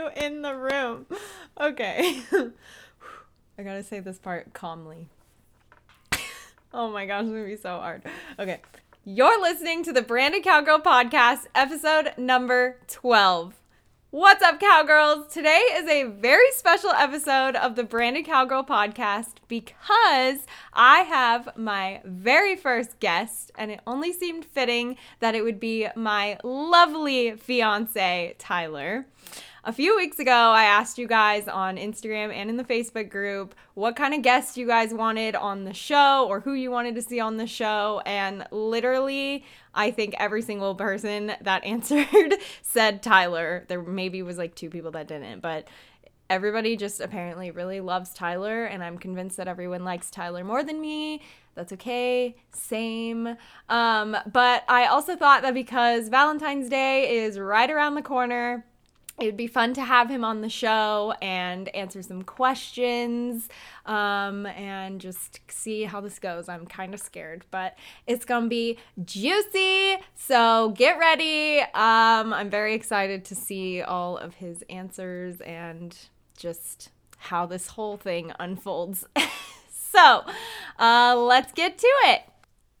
you in the room. Okay. I gotta say this part calmly. oh my gosh, it's gonna be so hard. Okay. You're listening to the Branded Cowgirl Podcast, episode number 12. What's up, cowgirls? Today is a very special episode of the Branded Cowgirl podcast because I have my very first guest, and it only seemed fitting that it would be my lovely fiance, Tyler. A few weeks ago, I asked you guys on Instagram and in the Facebook group what kind of guests you guys wanted on the show or who you wanted to see on the show. And literally, I think every single person that answered said Tyler. There maybe was like two people that didn't, but everybody just apparently really loves Tyler. And I'm convinced that everyone likes Tyler more than me. That's okay. Same. Um, but I also thought that because Valentine's Day is right around the corner, it would be fun to have him on the show and answer some questions um, and just see how this goes. I'm kind of scared, but it's going to be juicy. So get ready. Um, I'm very excited to see all of his answers and just how this whole thing unfolds. so uh, let's get to it.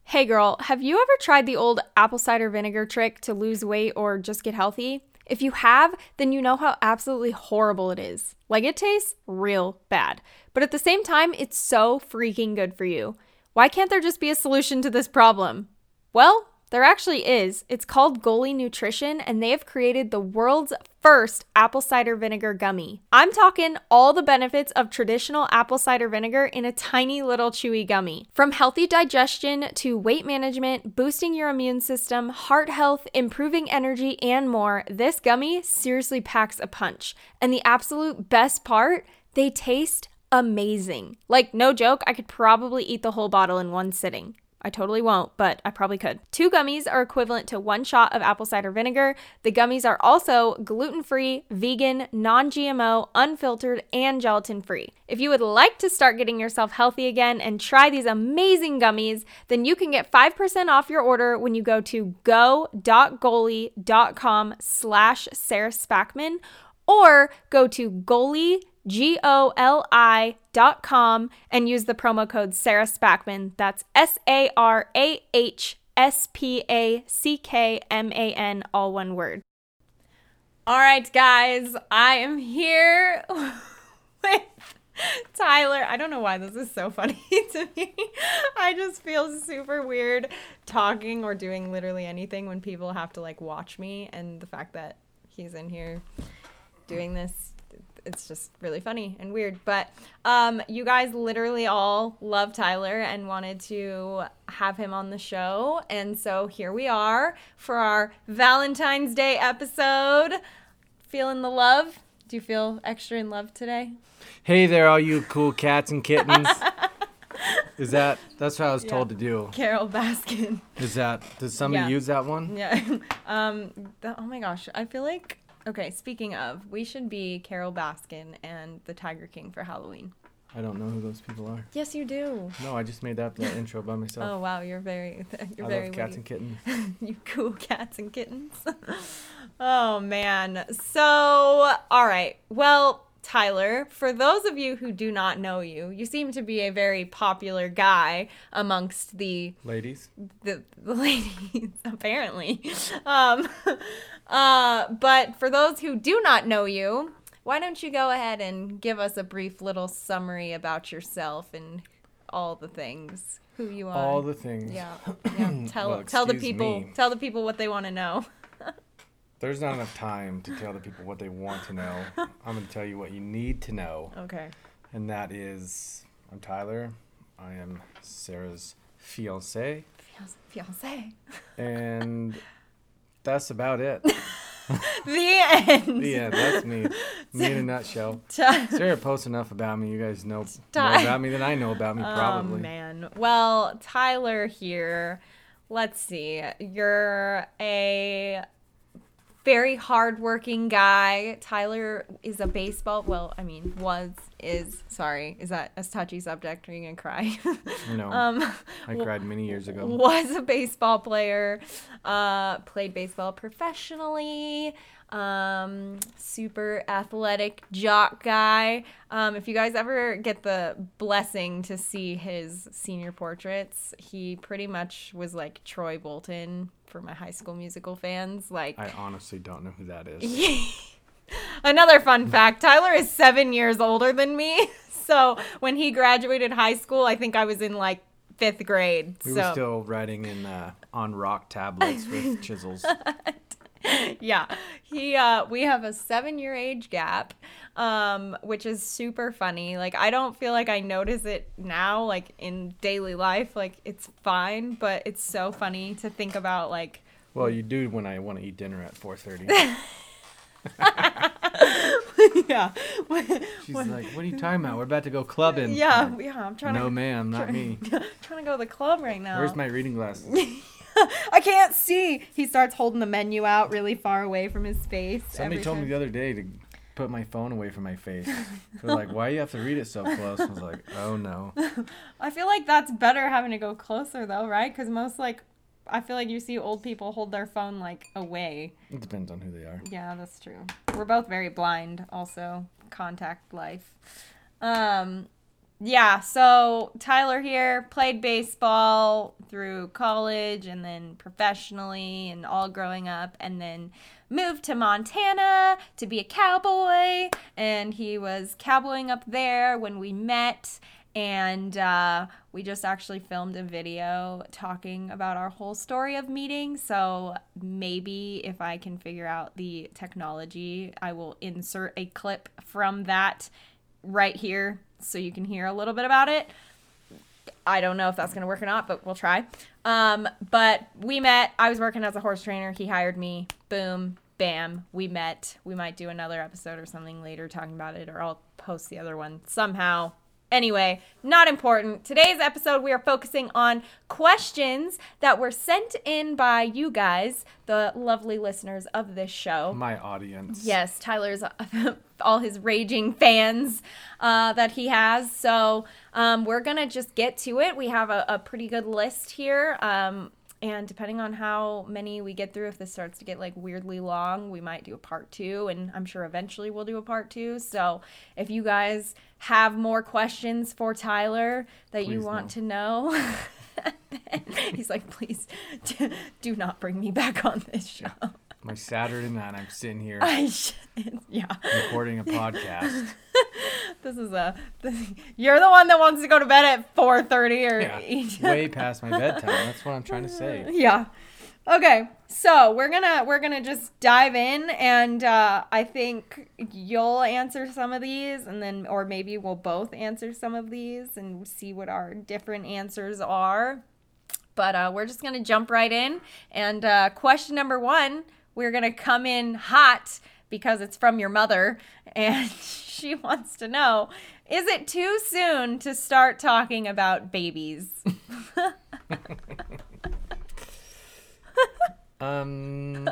Hey girl, have you ever tried the old apple cider vinegar trick to lose weight or just get healthy? If you have, then you know how absolutely horrible it is. Like it tastes real bad. But at the same time, it's so freaking good for you. Why can't there just be a solution to this problem? Well, there actually is. It's called Goli Nutrition, and they have created the world's first apple cider vinegar gummy. I'm talking all the benefits of traditional apple cider vinegar in a tiny little chewy gummy. From healthy digestion to weight management, boosting your immune system, heart health, improving energy, and more, this gummy seriously packs a punch. And the absolute best part, they taste amazing. Like, no joke, I could probably eat the whole bottle in one sitting. I totally won't, but I probably could. Two gummies are equivalent to one shot of apple cider vinegar. The gummies are also gluten free, vegan, non GMO, unfiltered, and gelatin free. If you would like to start getting yourself healthy again and try these amazing gummies, then you can get 5% off your order when you go to go.goli.com slash Sarah Spackman or go to Goli G O L I dot com and use the promo code Sarah Spackman. That's S A R A H S P A C K M A N, all one word. All right, guys, I am here with Tyler. I don't know why this is so funny to me. I just feel super weird talking or doing literally anything when people have to like watch me, and the fact that he's in here doing this it's just really funny and weird. But um, you guys literally all love Tyler and wanted to have him on the show. And so here we are for our Valentine's Day episode. Feeling the love? Do you feel extra in love today? Hey there, all you cool cats and kittens. Is that that's what I was yeah. told to do? Carole Baskin. Is that does somebody yeah. use that one? Yeah. um. Oh my gosh, I feel like Okay, speaking of, we should be Carole Baskin and the Tiger King for Halloween. I don't know who those people are. Yes, you do. No, I just made that, that intro by myself. Oh wow, you're very you're I very love cats witty. and kittens. you cool cats and kittens. oh man. So, all right. Well, Tyler, for those of you who do not know you, you seem to be a very popular guy amongst the ladies. The, the ladies, apparently. Um, uh, but for those who do not know you, why don't you go ahead and give us a brief little summary about yourself and all the things, who you are. All the things. Yeah. yeah. Tell well, tell the people me. tell the people what they want to know. There's not enough time to tell the people what they want to know. I'm going to tell you what you need to know. Okay. And that is I'm Tyler. I am Sarah's fiance. Fiance. And that's about it. the end. The end. That's me. Me in a nutshell. Sarah posts enough about me. You guys know more about me than I know about me, oh, probably. Oh, man. Well, Tyler here. Let's see. You're a very hardworking guy. Tyler is a baseball. Well, I mean, was is sorry. Is that a touchy subject? Are you gonna cry? no. um, I cried many years ago. Was a baseball player. Uh, played baseball professionally. Um, super athletic jock guy. Um, if you guys ever get the blessing to see his senior portraits, he pretty much was like Troy Bolton for my high school musical fans. Like, I honestly don't know who that is. Another fun fact Tyler is seven years older than me. So when he graduated high school, I think I was in like fifth grade. We so. were still writing in uh, on rock tablets with chisels. yeah. He uh we have a seven year age gap um which is super funny. Like i don't feel like i notice it now like in daily life. Like it's fine but it's so funny to think about like well you do when i want to eat dinner at 4.30 yeah. She's like what are you talking about? We're about to go clubbing. Yeah yeah i'm trying no to ma'am not try, me. trying to go to the club right now. where's my reading glasses I can't see. He starts holding the menu out really far away from his face. Somebody told time. me the other day to put my phone away from my face. They're like, why do you have to read it so close? I was like, oh no. I feel like that's better having to go closer though, right? Because most like, I feel like you see old people hold their phone like away. It depends on who they are. Yeah, that's true. We're both very blind, also contact life. Um, yeah, so Tyler here played baseball through college and then professionally and all growing up, and then moved to Montana to be a cowboy. And he was cowboying up there when we met. And uh, we just actually filmed a video talking about our whole story of meeting. So maybe if I can figure out the technology, I will insert a clip from that right here so you can hear a little bit about it. I don't know if that's going to work or not, but we'll try. Um, but we met. I was working as a horse trainer. He hired me. Boom, bam, we met. We might do another episode or something later talking about it, or I'll post the other one somehow. Anyway, not important. Today's episode, we are focusing on questions that were sent in by you guys, the lovely listeners of this show. My audience. Yes, Tyler's all his raging fans uh, that he has. So um, we're gonna just get to it. We have a, a pretty good list here. Um, and depending on how many we get through, if this starts to get like weirdly long, we might do a part two. And I'm sure eventually we'll do a part two. So if you guys have more questions for Tyler that Please you want no. to know, he's like, please do not bring me back on this show. My Saturday night, I'm sitting here I should, yeah. recording a podcast. This is a. This, you're the one that wants to go to bed at 4:30 or. Yeah, way past my bedtime. That's what I'm trying to say. Yeah. Okay, so we're gonna we're gonna just dive in, and uh, I think you'll answer some of these, and then or maybe we'll both answer some of these and see what our different answers are. But uh, we're just gonna jump right in, and uh, question number one, we're gonna come in hot because it's from your mother, and she wants to know: Is it too soon to start talking about babies? Um,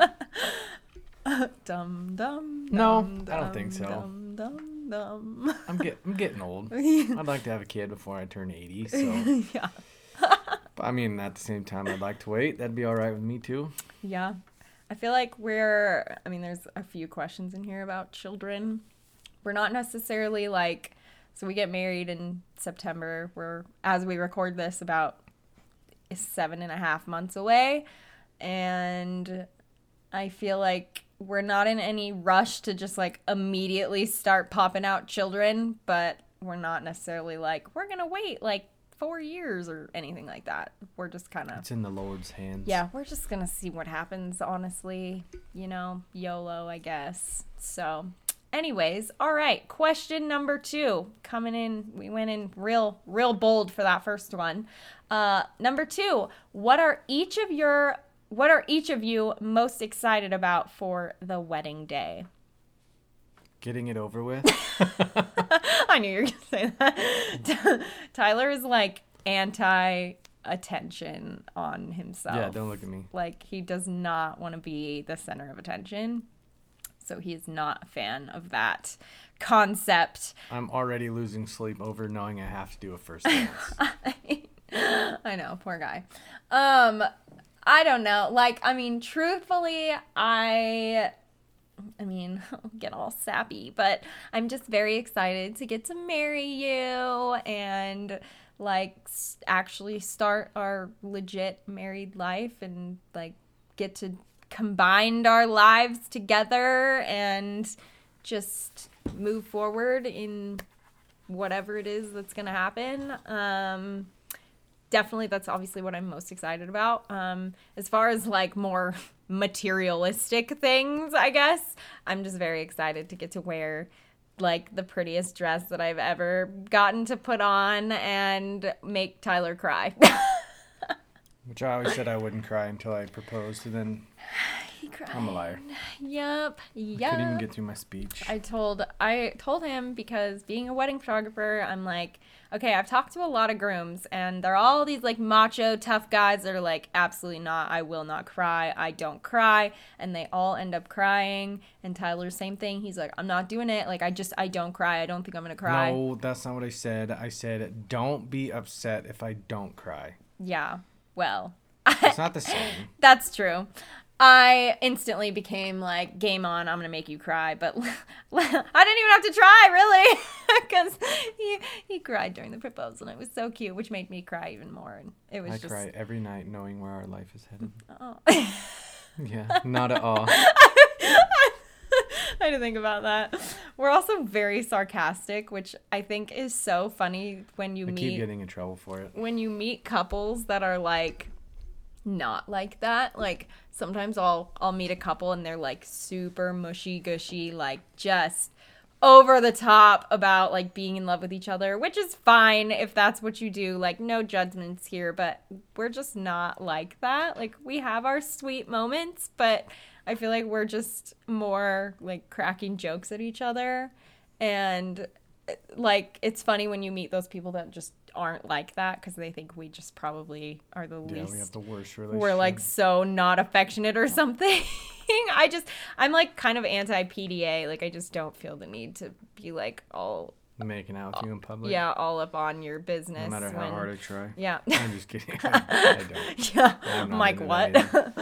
dum dum. No, dum, I don't think so. Dum dum dum. I'm get I'm getting old. I'd like to have a kid before I turn 80. So, yeah. but I mean, at the same time, I'd like to wait. That'd be all right with me too. Yeah. I feel like we're, I mean, there's a few questions in here about children. We're not necessarily like, so we get married in September. We're, as we record this, about seven and a half months away. And I feel like we're not in any rush to just like immediately start popping out children, but we're not necessarily like, we're going to wait like four years or anything like that. We're just kind of It's in the Lord's hands. yeah, we're just gonna see what happens, honestly. You know, YOLO, I guess. So, anyways, all right. Question number two coming in. We went in real, real bold for that first one. Uh, number two. What are each of your what are each of you most excited about for the wedding day? Getting it over with. I knew you were gonna say that. Tyler is like anti attention on himself. yeah, don't look at me. Like he does not want to be the center of attention. So he is not a fan of that concept. I'm already losing sleep over knowing I have to do a first dance. I know, poor guy. Um I don't know. Like I mean truthfully, I I mean, get all sappy, but I'm just very excited to get to marry you and like actually start our legit married life and like get to combine our lives together and just move forward in whatever it is that's going to happen. Um definitely that's obviously what I'm most excited about. Um, as far as like more materialistic things, I guess, I'm just very excited to get to wear like the prettiest dress that I've ever gotten to put on and make Tyler cry. Which I always said I wouldn't cry until I proposed, and then cried. I'm a liar. Yep. Yep. Couldn't even get through my speech. I told I told him because being a wedding photographer, I'm like, okay, I've talked to a lot of grooms and they're all these like macho tough guys that are like absolutely not, I will not cry. I don't cry and they all end up crying and Tyler's same thing. He's like, I'm not doing it. Like I just I don't cry. I don't think I'm going to cry. No, that's not what I said. I said don't be upset if I don't cry. Yeah. Well, It's not the same. That's true. I instantly became like, game on, I'm gonna make you cry. But I didn't even have to try, really, because he, he cried during the proposal and it was so cute, which made me cry even more. And it was I just. cry every night knowing where our life is headed. Oh. Yeah, not at all. I didn't think about that. We're also very sarcastic, which I think is so funny when you I meet keep getting in trouble for it. when you meet couples that are like not like that like sometimes i'll i'll meet a couple and they're like super mushy gushy like just over the top about like being in love with each other which is fine if that's what you do. Like no judgments here but we're just not like that. Like we have our sweet moments but i feel like we're just more like cracking jokes at each other. And like it's funny when you meet those people that just aren't like that because they think we just probably are the Yeah, least we have the worst relationship. we're like so not affectionate or something i just i'm like kind of anti pda like i just don't feel the need to be like all making out with you in public. yeah all up on your business No matter how when- hard I try. yeah I'm just kidding. I don't. yeah I'm into what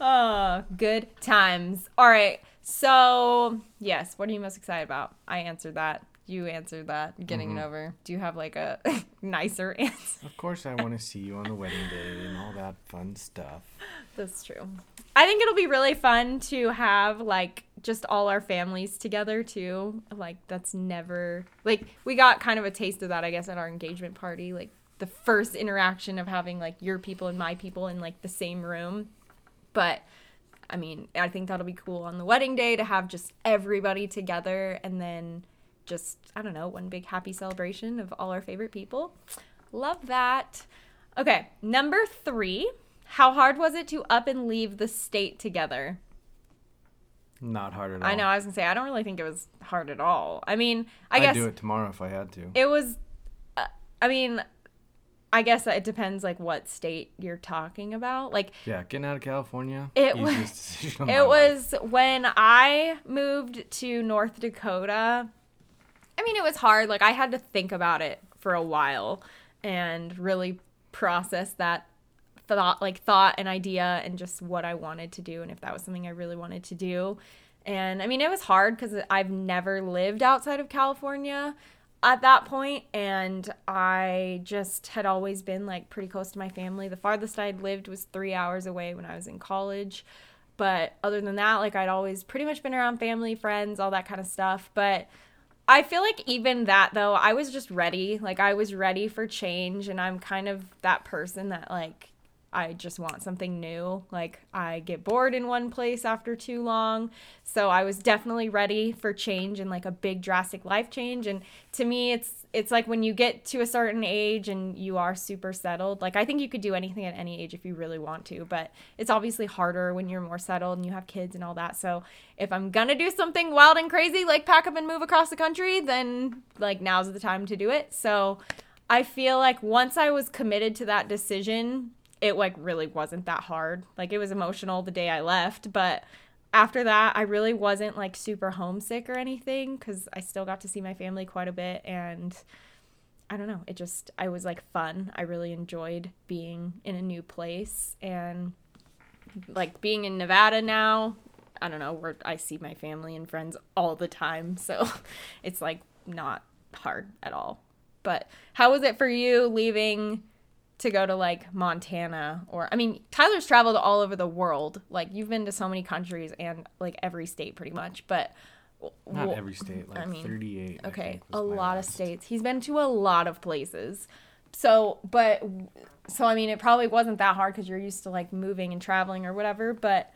oh good times all right so yes what are you most excited about i answered that you answered that getting Mm-hmm. it over do you have like a nicer answer Of course, I want to see you on the wedding day and all that fun stuff. That's true. I think it'll be really fun to have like just all our families together too. Like that's never like we got kind of a taste of that I guess at our engagement party, like the first interaction of having like your people and my people in like the same room. But I mean, I think that'll be cool on the wedding day to have just everybody together and then just I don't know, one big happy celebration of all our favorite people. Love that. Okay, number 3. How hard was it to up and leave the state together? Not hard at all. I know, I was gonna say, I don't really think it was hard at all. I mean, I guess I'd guess do it tomorrow if I had to. it was, uh, I mean, I guess it depends like what state you're talking about. Like, yeah, getting out of California. It was- it life. was when I moved to North Dakota. I mean, it was hard. Like, I had to think about it for a while and really process that thought, like, thought and idea and just what I wanted to do and if that was something I really wanted to do. And I mean, it was hard because I've never lived outside of California at that point and i just had always been like pretty close to my family the farthest i'd lived was three hours away when i was in college but other than that like i'd always pretty much been around family friends all that kind of stuff but i feel like even that though i was just ready. Like i was ready for change and i'm kind of that person that like I just want something new. Like I get bored in one place after too long. So I was definitely ready for change and like a big drastic life change and to me it's it's like when you get to a certain age and you are super settled. Like I think you could do anything at any age if you really want to, but it's obviously harder when you're more settled and you have kids and all that. So if I'm going to do something wild and crazy like pack up and move across the country, then like now's the time to do it. So I feel like once I was committed to that decision, it like really wasn't that hard. Like it was emotional the day I left, but after that, I really wasn't like super homesick or anything cuz I still got to see my family quite a bit and I don't know, it just I was like fun. I really enjoyed being in a new place and like being in Nevada now I don't know, where I see my family and friends all the time. So it's like not hard at all. But how was it for you leaving to go to like Montana or I mean, Tyler's traveled all over the world. Like you've been to so many countries and like every state pretty much, but not every state, like I mean, 38. Okay, a lot last. of states. He's been to a lot of places. So, but so I mean, it probably wasn't that hard cuz you're used to like moving and traveling or whatever, but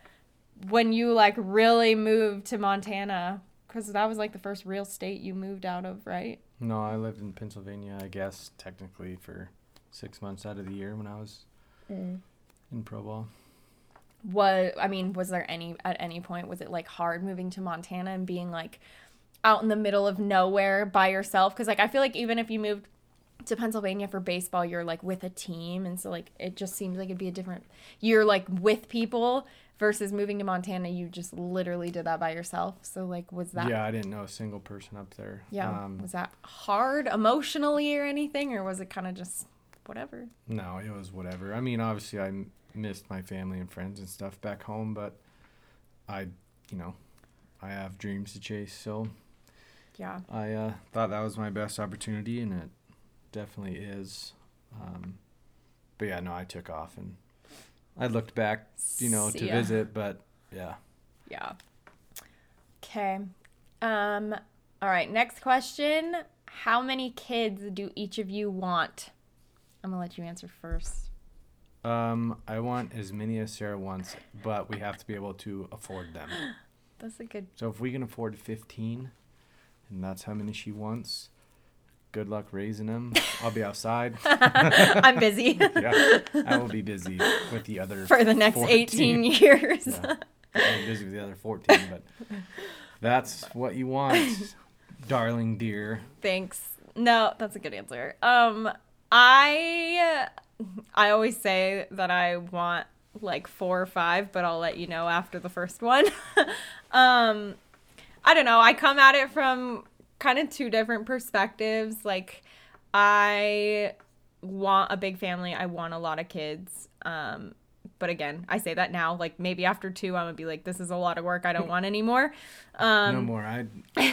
when you like really moved to Montana, because that was like the first real state you moved out of, right? No, I lived in Pennsylvania, I guess, technically for six months out of the year when I was mm. in pro ball. What I mean, was there any at any point was it like hard moving to Montana and being like out in the middle of nowhere by yourself? Because like I feel like even if you moved to Pennsylvania for baseball, you're like with a team, and so like it just seems like it'd be a different. You're like with people versus moving to Montana, you just literally did that by yourself. So like, was that? Yeah, I didn't know a single person up there. Yeah, um, was that hard emotionally or anything, or was it kind of just whatever? No, it was whatever. I mean, obviously, I missed my family and friends and stuff back home, but I, you know, I have dreams to chase. So yeah, I uh, thought that was my best opportunity, and it definitely is. Um, but yeah, no, I took off and I looked back, you know, See to ya. visit, but yeah. Yeah. Okay. Um all right, next question. How many kids do each of you want? I'm to let you answer first. Um, I want as many as Sarah wants, but we have to be able to afford them. That's a good. So if we can afford 15, and that's how many she wants, good luck raising them. I'll be outside. I'm busy. yeah, I will be busy with the other for the next 14. 18 years. yeah, I'm busy with the other 14, but that's what you want, darling dear. Thanks. No, that's a good answer. Um, I I always say that I want like four or five, but I'll let you know after the first one. um, I don't know. I come at it from kind of two different perspectives. Like, I want a big family. I want a lot of kids. Um, but again, I say that now. Like maybe after two, I'm gonna be like, this is a lot of work. I don't want anymore. Um, no more. I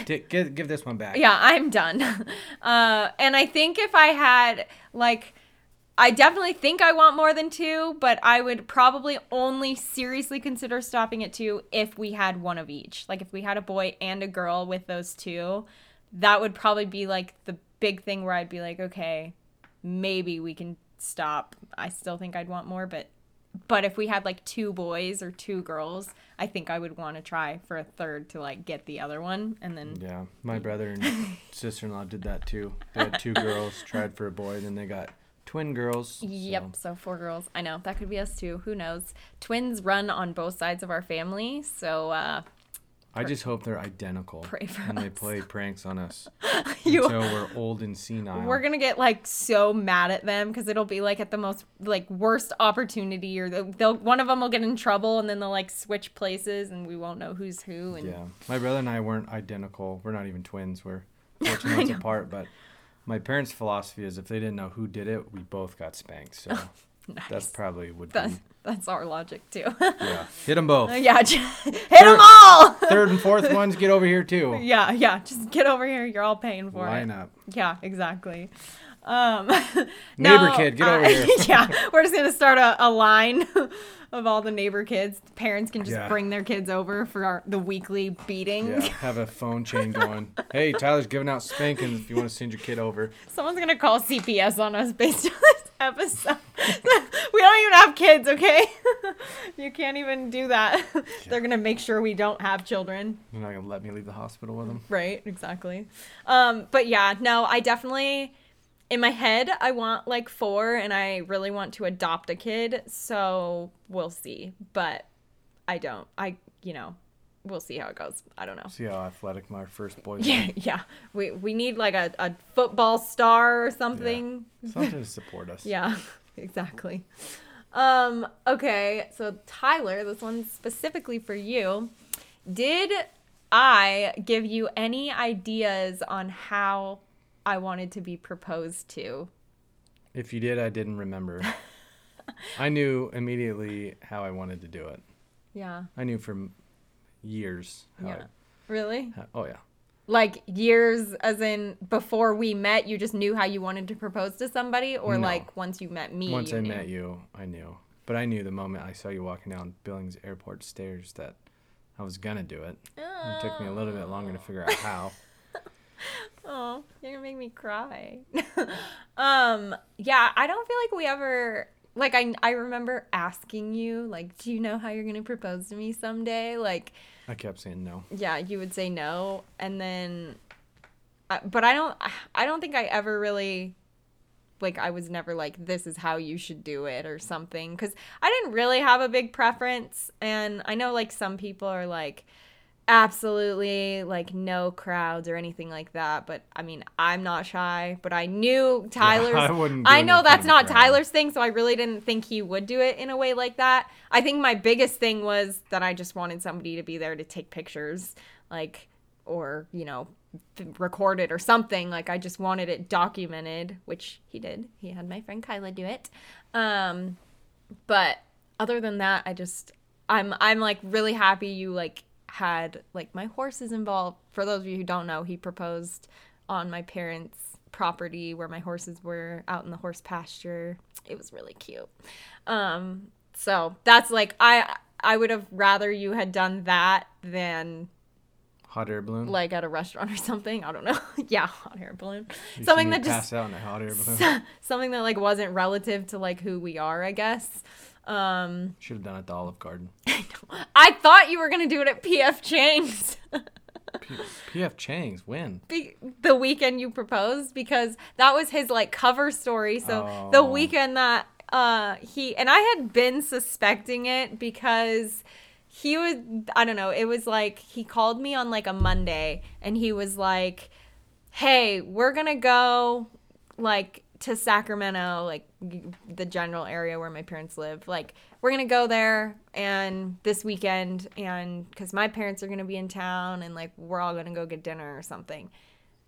give give this one back. Yeah, I'm done. Uh, and I think if I had like I definitely think I want more than two, but I would probably only seriously consider stopping at two if we had one of each. Like if we had a boy and a girl with those two, that would probably be like the big thing where I'd be like, okay, maybe we can stop. I still think I'd want more, but but if we had like two boys or two girls, I think I would want to try for a third to like get the other one and then Yeah, my brother and sister-in-law did that too. They had two girls, tried for a boy, then they got twin girls. Yep, so. so four girls. I know that could be us too. Who knows? Twins run on both sides of our family, so uh, I just hope they're identical and they play pranks on us you, until we're old and senile. We're gonna get like so mad at them because it'll be like at the most like worst opportunity, or they'll one of them will get in trouble and then they'll like switch places and we won't know who's who. And yeah, my brother and I weren't identical. We're not even twins. We're 14 months apart, but my parents' philosophy is if they didn't know who did it, we both got spanked. So nice. that's probably would be. That's our logic too. yeah, hit them both. Uh, yeah, hit them all. third and fourth ones get over here too. Yeah, yeah, just get over here. You're all paying for Line it. Line up. Yeah, exactly. Um, neighbor kid, get over here. yeah, we're just gonna start a, a line of all the neighbor kids. Parents can just yeah. bring their kids over for our, the weekly beating. Yeah, have a phone chain going. hey, Tyler's giving out spankings if you want to send your kid over. Someone's gonna call CPS on us based on this episode. we don't even have kids, okay? you can't even do that. Yeah. They're gonna make sure we don't have children. They're not gonna let me leave the hospital with them. Right, exactly. Um, but yeah, no, I definitely in my head I want like four and I really want to adopt a kid, so we'll see. But I don't. I you know, we'll see how it goes. I don't know. See how athletic my first boy. Yeah, yeah. We we need like a, a football star or something. Yeah. Something to support us. yeah, exactly. Um, okay, so Tyler, this one's specifically for you. Did I give you any ideas on how I wanted to be proposed to. If you did, I didn't remember. I knew immediately how I wanted to do it. Yeah. I knew from years. Yeah. it- Really? how- oh yeah. Like years, as in before we met, you just knew how you wanted to propose to somebody, or No. like once you met me. Once I knew? met you, I knew. But I knew the moment I saw you walking down Billings Airport stairs that I was gonna do it. It took me a little bit longer to figure out how. Oh, you're gonna make me cry. um, yeah, I don't feel like we ever like I I remember asking you like, do you know how you're gonna propose to me someday? Like, I kept saying no. yeah, you would say no, and then, I- but I don't I don't think I ever really like I was never like this is how you should do it or something because I didn't really have a big preference, and I know like some people are like absolutely like no crowds or anything like that but i mean i'm not shy but i knew tyler's I wouldn't do i know that's not crowd. tyler's thing so i really didn't think he would do it in a way like that. I think my biggest thing was that i just wanted somebody to be there to take pictures like or you know record it or something like i just wanted it documented which he did. He had my friend kyla do it. Um but other than that i just i'm i'm like really happy you like had like my horses involved. For those of you who don't know he proposed on my parents property where my horses were out in the horse pasture. It was really cute. Um so that's like i i would have rather you had done that than Hot air balloon. like at a restaurant or something. I don't know. Yeah hot air balloon. You something that just pass out in a hot air balloon. something that like wasn't relative to like who we are i guess um Should have done it at the Olive Garden. I thought you were gonna do it at PF Chang's P- PF Chang's when be- the weekend you proposed because that was his like cover story. So the Oh. weekend that uh he and I had been suspecting it because he was I don't know, it was like he called me on like a Monday and he was like, "Hey, we're going to go like to Sacramento, like the general area where my parents live. Like we're going to go there and this weekend and cuz my parents are going to be in town and like we're all going to go get dinner or something."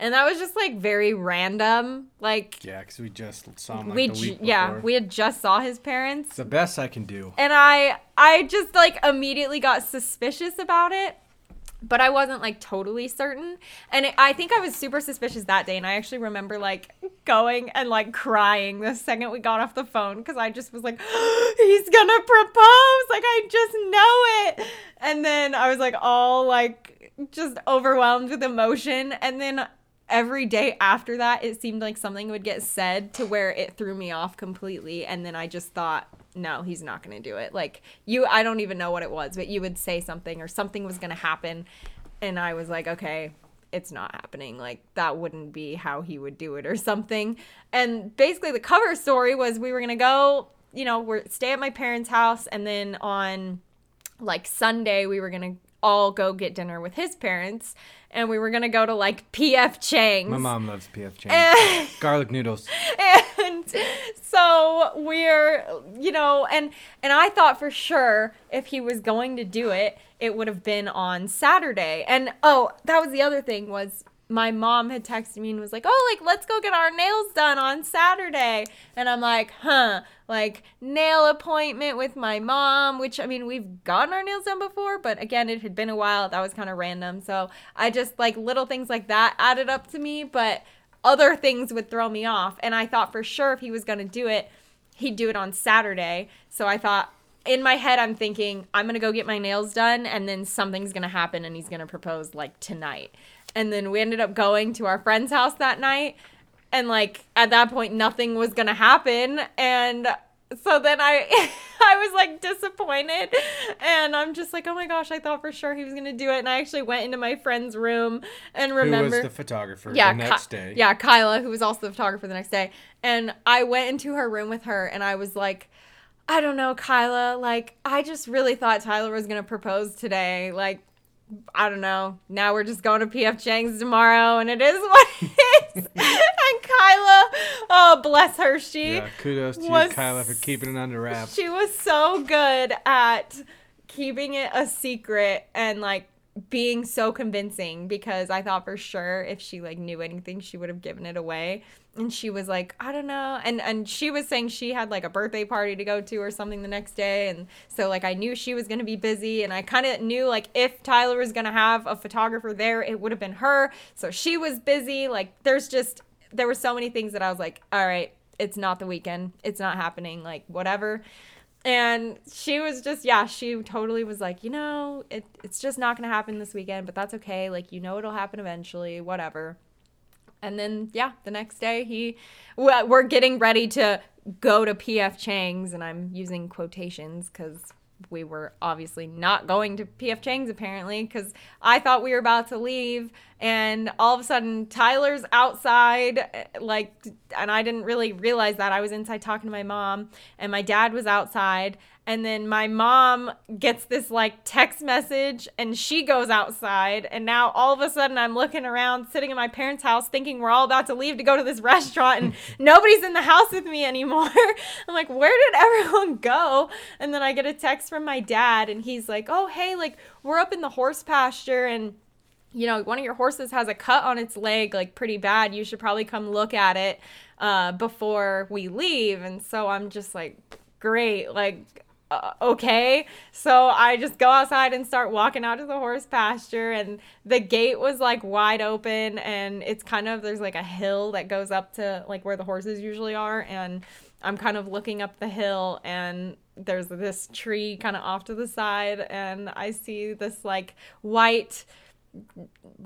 And that was just like very random. Like Yeah, because we just saw him like we the j- week yeah, we had just saw his parents It's the best I can do. and I I just like immediately got suspicious about it. But I wasn't like totally certain. And it, I think I was super suspicious that day. And I actually remember like going and like crying the second we got off the phone because I just was like, he's gonna propose. Like, I just know it. And then I was like, all like just overwhelmed with emotion. And then every day after that, it seemed like something would get said to where it threw me off completely. And then I just thought, no, he's not going to do it. Like, you, I don't even know what it was, but you would say something or something was going to happen. And I was like, okay, it's not happening. Like, that wouldn't be how he would do it or something. And basically, the cover story was we were going to go, you know, we're stay at my parents' house. And then on like Sunday, we were going to all go get dinner with his parents. And we were to go to like PF Chang's. My mom loves PF Chang's. And- Garlic noodles. and so we're you know and and i thought for sure if he was going to do it it would have been on saturday and oh that was the other thing was my mom had texted me and was like oh like let's go get our nails done on saturday and i'm like huh like nail appointment with my mom which i mean we've gotten our nails done before but again it had been a while that was kind of random so i just like little things like that added up to me but other things would throw me off. And I thought for sure if he was going to do it, he'd do it on Saturday. So I thought in my head, I'm thinking, I'm going to go get my nails done and then something's going to happen and he's going to propose like tonight. And then we ended up going to our friend's house that night. And like at that point, nothing was going to happen. And so then I I was like disappointed and I'm just like, oh my gosh, I thought for sure he was gonna do it. And I actually went into my friend's room and remember Who was the photographer yeah, the next day? Yeah, Kyla, who was also the photographer the next day. And I went into her room with her and I was like, I don't know, Kyla, like I just really thought Tyler was gonna propose today. Like, I don't know. Now we're just going to PF Chang's tomorrow and it is what it is. and Kyla, oh bless her, she Yeah, kudos to you, Kyla, for keeping it under wraps. she was so good at keeping it a secret and like being so convincing because I thought for sure if she like knew anything she would have given it away and she was like I don't know. And and she was saying she had like a birthday party to go to or something the next day. And so like I knew she was going to be busy. And I kind of knew like if Tyler was going to have a photographer there it would have been her. So she was busy. Like there's just there were so many things that I was like all right it's not the weekend. It's not happening. Like whatever. And she was just yeah she totally was like you know it, it's just not gonna happen this weekend but that's okay. Like you know it'll happen eventually. Whatever and then yeah the next day he we're getting ready to go to pf chang's and i'm using quotations because we were obviously not going to PF Chang's apparently because I thought we were about to leave. And all of a sudden Tyler's outside eh, like and I didn't really realize that. I was inside talking to my mom and my dad was outside and then my mom gets this like text message and she goes outside and now all of a sudden i'm looking around sitting in my parents house thinking we're all about to leave to go to this restaurant and nobody's in the house with me anymore i'm like where did everyone go and then i get a text from my dad and he's like oh hey like we're up in the horse pasture and you know, one of your horses has a cut on its leg, like pretty bad. You should probably come look at it uh, before we leave. And so I'm just like, great. Like, uh, okay. So I just go outside and start walking out to the horse pasture, and the gate was like wide open, and it's kind of there's like a hill that goes up to like where the horses usually are, and I'm kind of looking up the hill, and there's this tree kind of off to the side, and I see this like white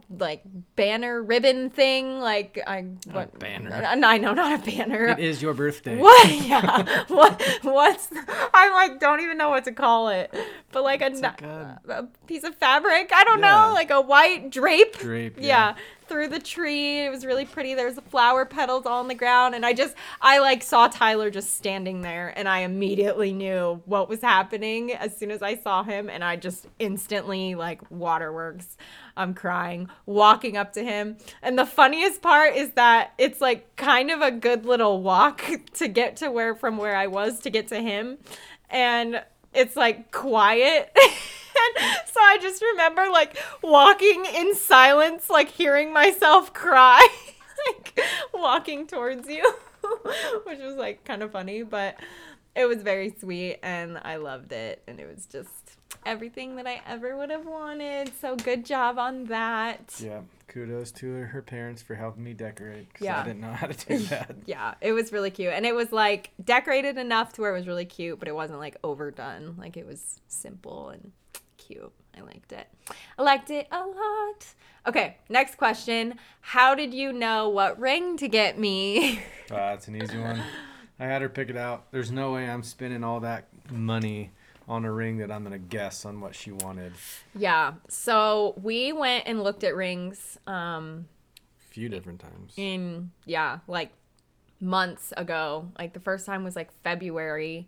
like banner ribbon thing like i what banner. I know not a banner. It is your birthday. What? Yeah. What? What's i'm like don't even know what to call it. But like a, like a, a piece of fabric? I don't yeah. know like a white drape? Drape yeah. yeah through the tree it was really pretty there's the flower petals all on the ground and i just i like saw tyler just standing there and i immediately knew what was happening as soon as i saw him and i just instantly like waterworks I'm crying, walking up to him. And the funniest part is that it's like kind of a good little walk to get to where from where I was to get to him. And it's like quiet. so I just remember like walking in silence, like hearing myself cry, like walking towards you, which was like kind of funny, but it was very sweet and I loved it. And it was just everything that I ever would have wanted. So good job on that. Yeah. Kudos to her parents for helping me decorate because yeah. I didn't know how to do that. yeah, it was really cute. And it was like decorated enough to where it was really cute, but it wasn't like overdone. Like it was simple and cute. I liked it. I liked it a lot. Okay, next question. How did you know what ring to get me? uh, that's an easy one. I had her pick it out. There's no way I'm spending all that money on a ring that I'm gonna guess on what she wanted. Yeah. So we went and looked at rings. Um, a few different times. In yeah, like months ago. Like the first time was like February.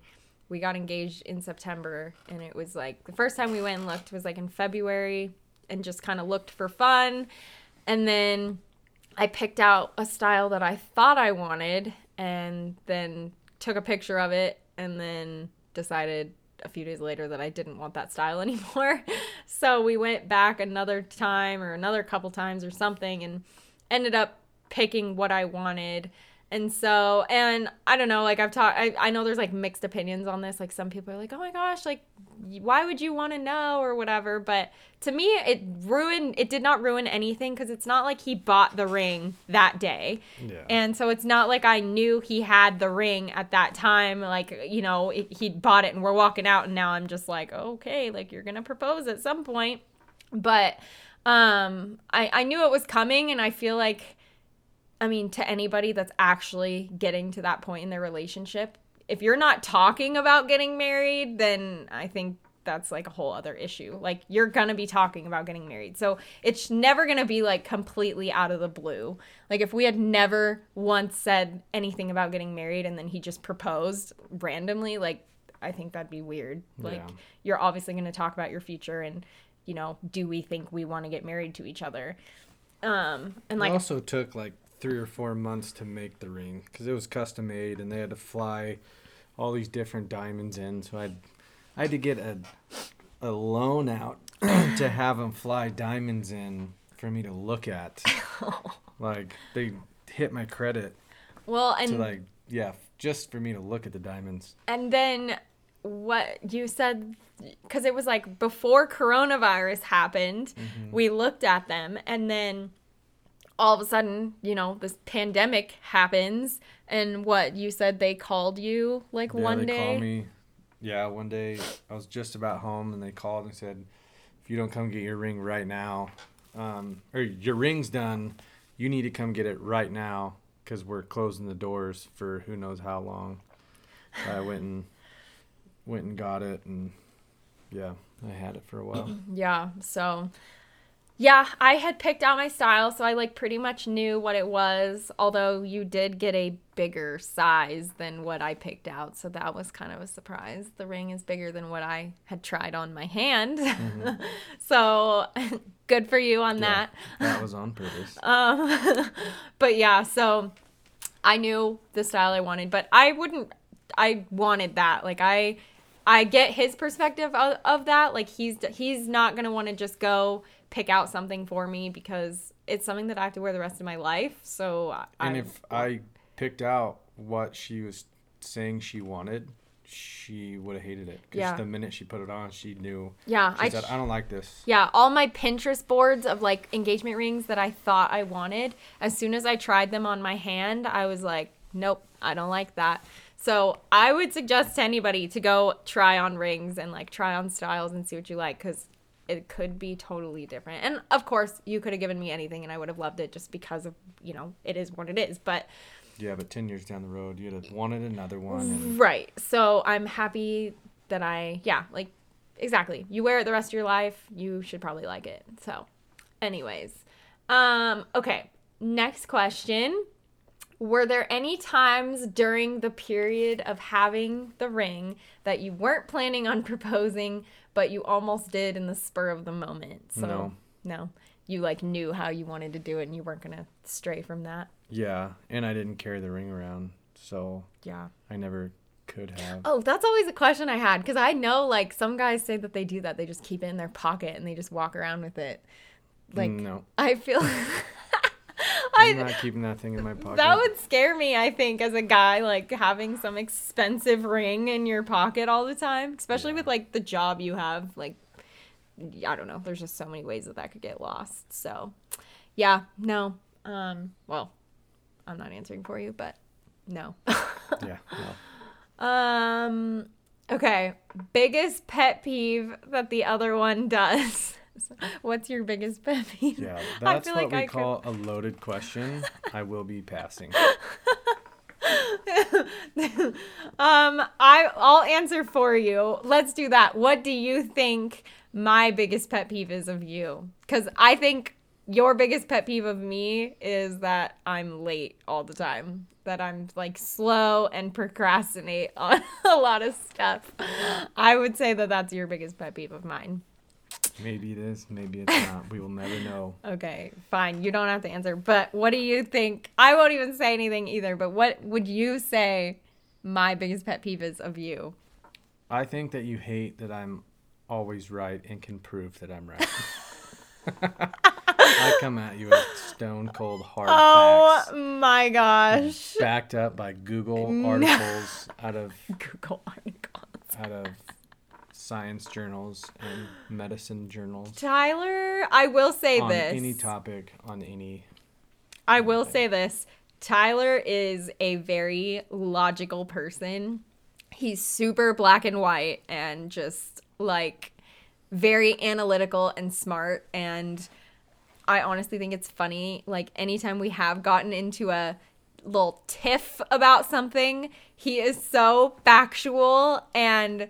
We got engaged in September, and it was like the first time we went and looked was like in February, and just kind of looked for fun, and then I picked out a style that I thought I wanted, and then took a picture of it, and then decided a few days later that I didn't want that style anymore. so we went back another time or another couple times or something and ended up picking what I wanted. And so, and I don't know, like I've talked, I, I know there's like mixed opinions on this. Like some people are like, oh my gosh, like why would you want to know or whatever. But to me, it ruined, it did not ruin anything because it's not like he bought the ring that day. Yeah. And so it's not like I knew he had the ring at that time. Like, you know, he bought it and we're walking out and now I'm just like, okay, like you're going to propose at some point. But um, I, I knew it was coming and I feel like, I mean, to anybody that's actually getting to that point in their relationship, if you're not talking about getting married, then I think that's like a whole other issue. Like you're going to be talking about getting married. So it's never going to be like completely out of the blue. Like if we had never once said anything about getting married and then he just proposed randomly, like I think that'd be weird. Like yeah. you're obviously going to talk about your future and you know, do we think we want to get married to each other? Um and like it also took like three or four months to make the ring because it was custom made and they had to fly all these different diamonds in. So I, I had to get a, a loan out to have them fly diamonds in for me to look at. like they hit my credit well, and to like yeah, just for me to look at the diamonds. and then what you said because it was like before coronavirus happened, Mm-hmm. we looked at them and then all of a sudden, you know, this pandemic happens and what you said they called you like Yeah, one they day. called me. Yeah, one day I was just about home and they called and said, if you don't come get your ring right now, um, or your ring's done, you need to come get it right now because we're closing the doors for who knows how long. So I went and went and got it and yeah, I had it for a while. Yeah. So, yeah, I had picked out my style, so I like pretty much knew what it was. Although you did get a bigger size than what I picked out, so that was kind of a surprise. The ring is bigger than what I had tried on my hand, so good for you on that. That was on purpose. Um, but yeah, so I knew the style I wanted, but I wouldn't. I wanted that. Like I, I get his perspective of, of that. Like he's he's not gonna want to just go pick out something for me because it's something that I have to wear the rest of my life. So I, and if I picked out what she was saying she wanted, she would have hated it. Because Yeah. the minute she put it on, she knew. yeah, She I said, I don't like this. Yeah, all my Pinterest boards of like engagement rings that I thought I wanted, as soon as I tried them on my hand, I was like, nope, I don't like that. So I would suggest to anybody to go try on rings and like try on styles and see what you like because it could be totally different. And of course, you could have given me anything and I would have loved it just because of, you know, it is what it is. But Yeah, but 10 years down the road, you'd have wanted another one. And Right. So I'm happy that I, yeah, like, exactly. You wear it the rest of your life, you should probably like it. So, anyways, um, okay. Next question. Were there any times during the period of having the ring that you weren't planning on proposing, but you almost did in the spur of the moment? So, No. no. You like knew how you wanted to do it and you weren't going to stray from that. yeah, and I didn't carry the ring around, so Yeah. I never could have. Oh, that's always a question I had because I know like some guys say that they do that. They just keep it in their pocket and they just walk around with it. Like no, I feel I'm I not keeping that thing in my pocket. that would scare me, I think, as a guy, like having some expensive ring in your pocket all the time, especially Yeah. with like the job you have. Like, I don't know. There's just so many ways that that could get lost. So, yeah, no. Um, well, I'm not answering for you, but no. yeah, no. Um. Okay. Biggest pet peeve that the other one does. What's your biggest pet peeve? Yeah, I that's what like we I could- call a loaded question. I will be passing. Um. I I'll answer for you. Let's do that. What do you think my biggest pet peeve is of you? Because I think your biggest pet peeve of me is that I'm late all the time. That I'm like slow and procrastinate on a lot of stuff. I would say that that's your biggest pet peeve of mine. Maybe it is, maybe it's not. We will never know. Okay, fine. You don't have to answer. But what do you think? I won't even say anything either. But what would you say my biggest pet peeve is of you? I think that you hate that I'm always right and can prove that I'm right. I come at you with stone cold hard Oh facts, my gosh. backed up by Google No. articles out of Google articles. out of science journals and medicine journals Tyler, I will say on this. any topic on any. I will say this. Tyler is a very logical person. He's super black and white and just like very analytical and smart and I honestly think it's funny like anytime we have gotten into a little tiff about something, he is so factual and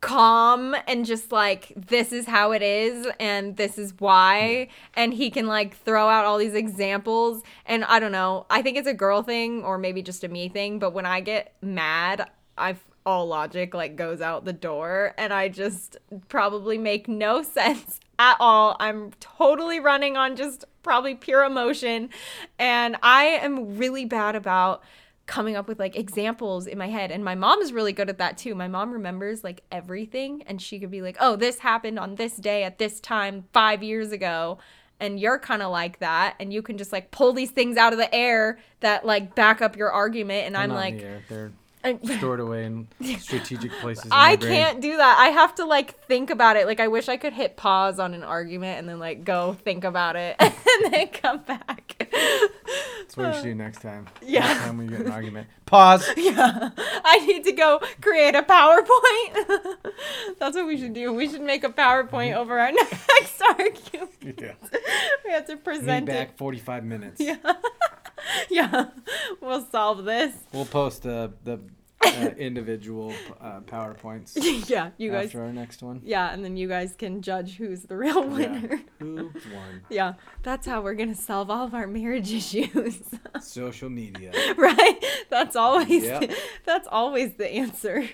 calm and just like this is how it is and this is why. And he can like throw out all these examples. And I don't know I think it's a girl thing or maybe just a me thing but when I get mad i've all logic like goes out the door and I just probably make no sense at all. I'm totally running on just probably pure emotion. And I am really bad about coming up with like examples in my head. And my mom is really good at that too. My mom remembers like everything and she could be like, oh, this happened on this day at this time five years ago. And you're kind of like that. And you can just like pull these things out of the air that like back up your argument. And They're I'm like, the. I- stored away in strategic places. In I can't do that. I have to like think about it. Like I wish I could hit pause on an argument and then like go think about it and then come back. That's what we should do next time. Yeah. Next time we get an argument. Pause. Yeah. I need to go create a PowerPoint. That's what we should do. We should make a PowerPoint over our next argument. Yeah. We have to present it. back 45 minutes. Yeah. Yeah. We'll solve this. We'll post uh, the uh, individual uh, PowerPoints yeah, you guys after our next one. Yeah, and then you guys can judge who's the real winner. Yeah. Who won? Yeah, that's how we're gonna solve all of our marriage issues, Social media. right? That's always Yep. that's always the answer.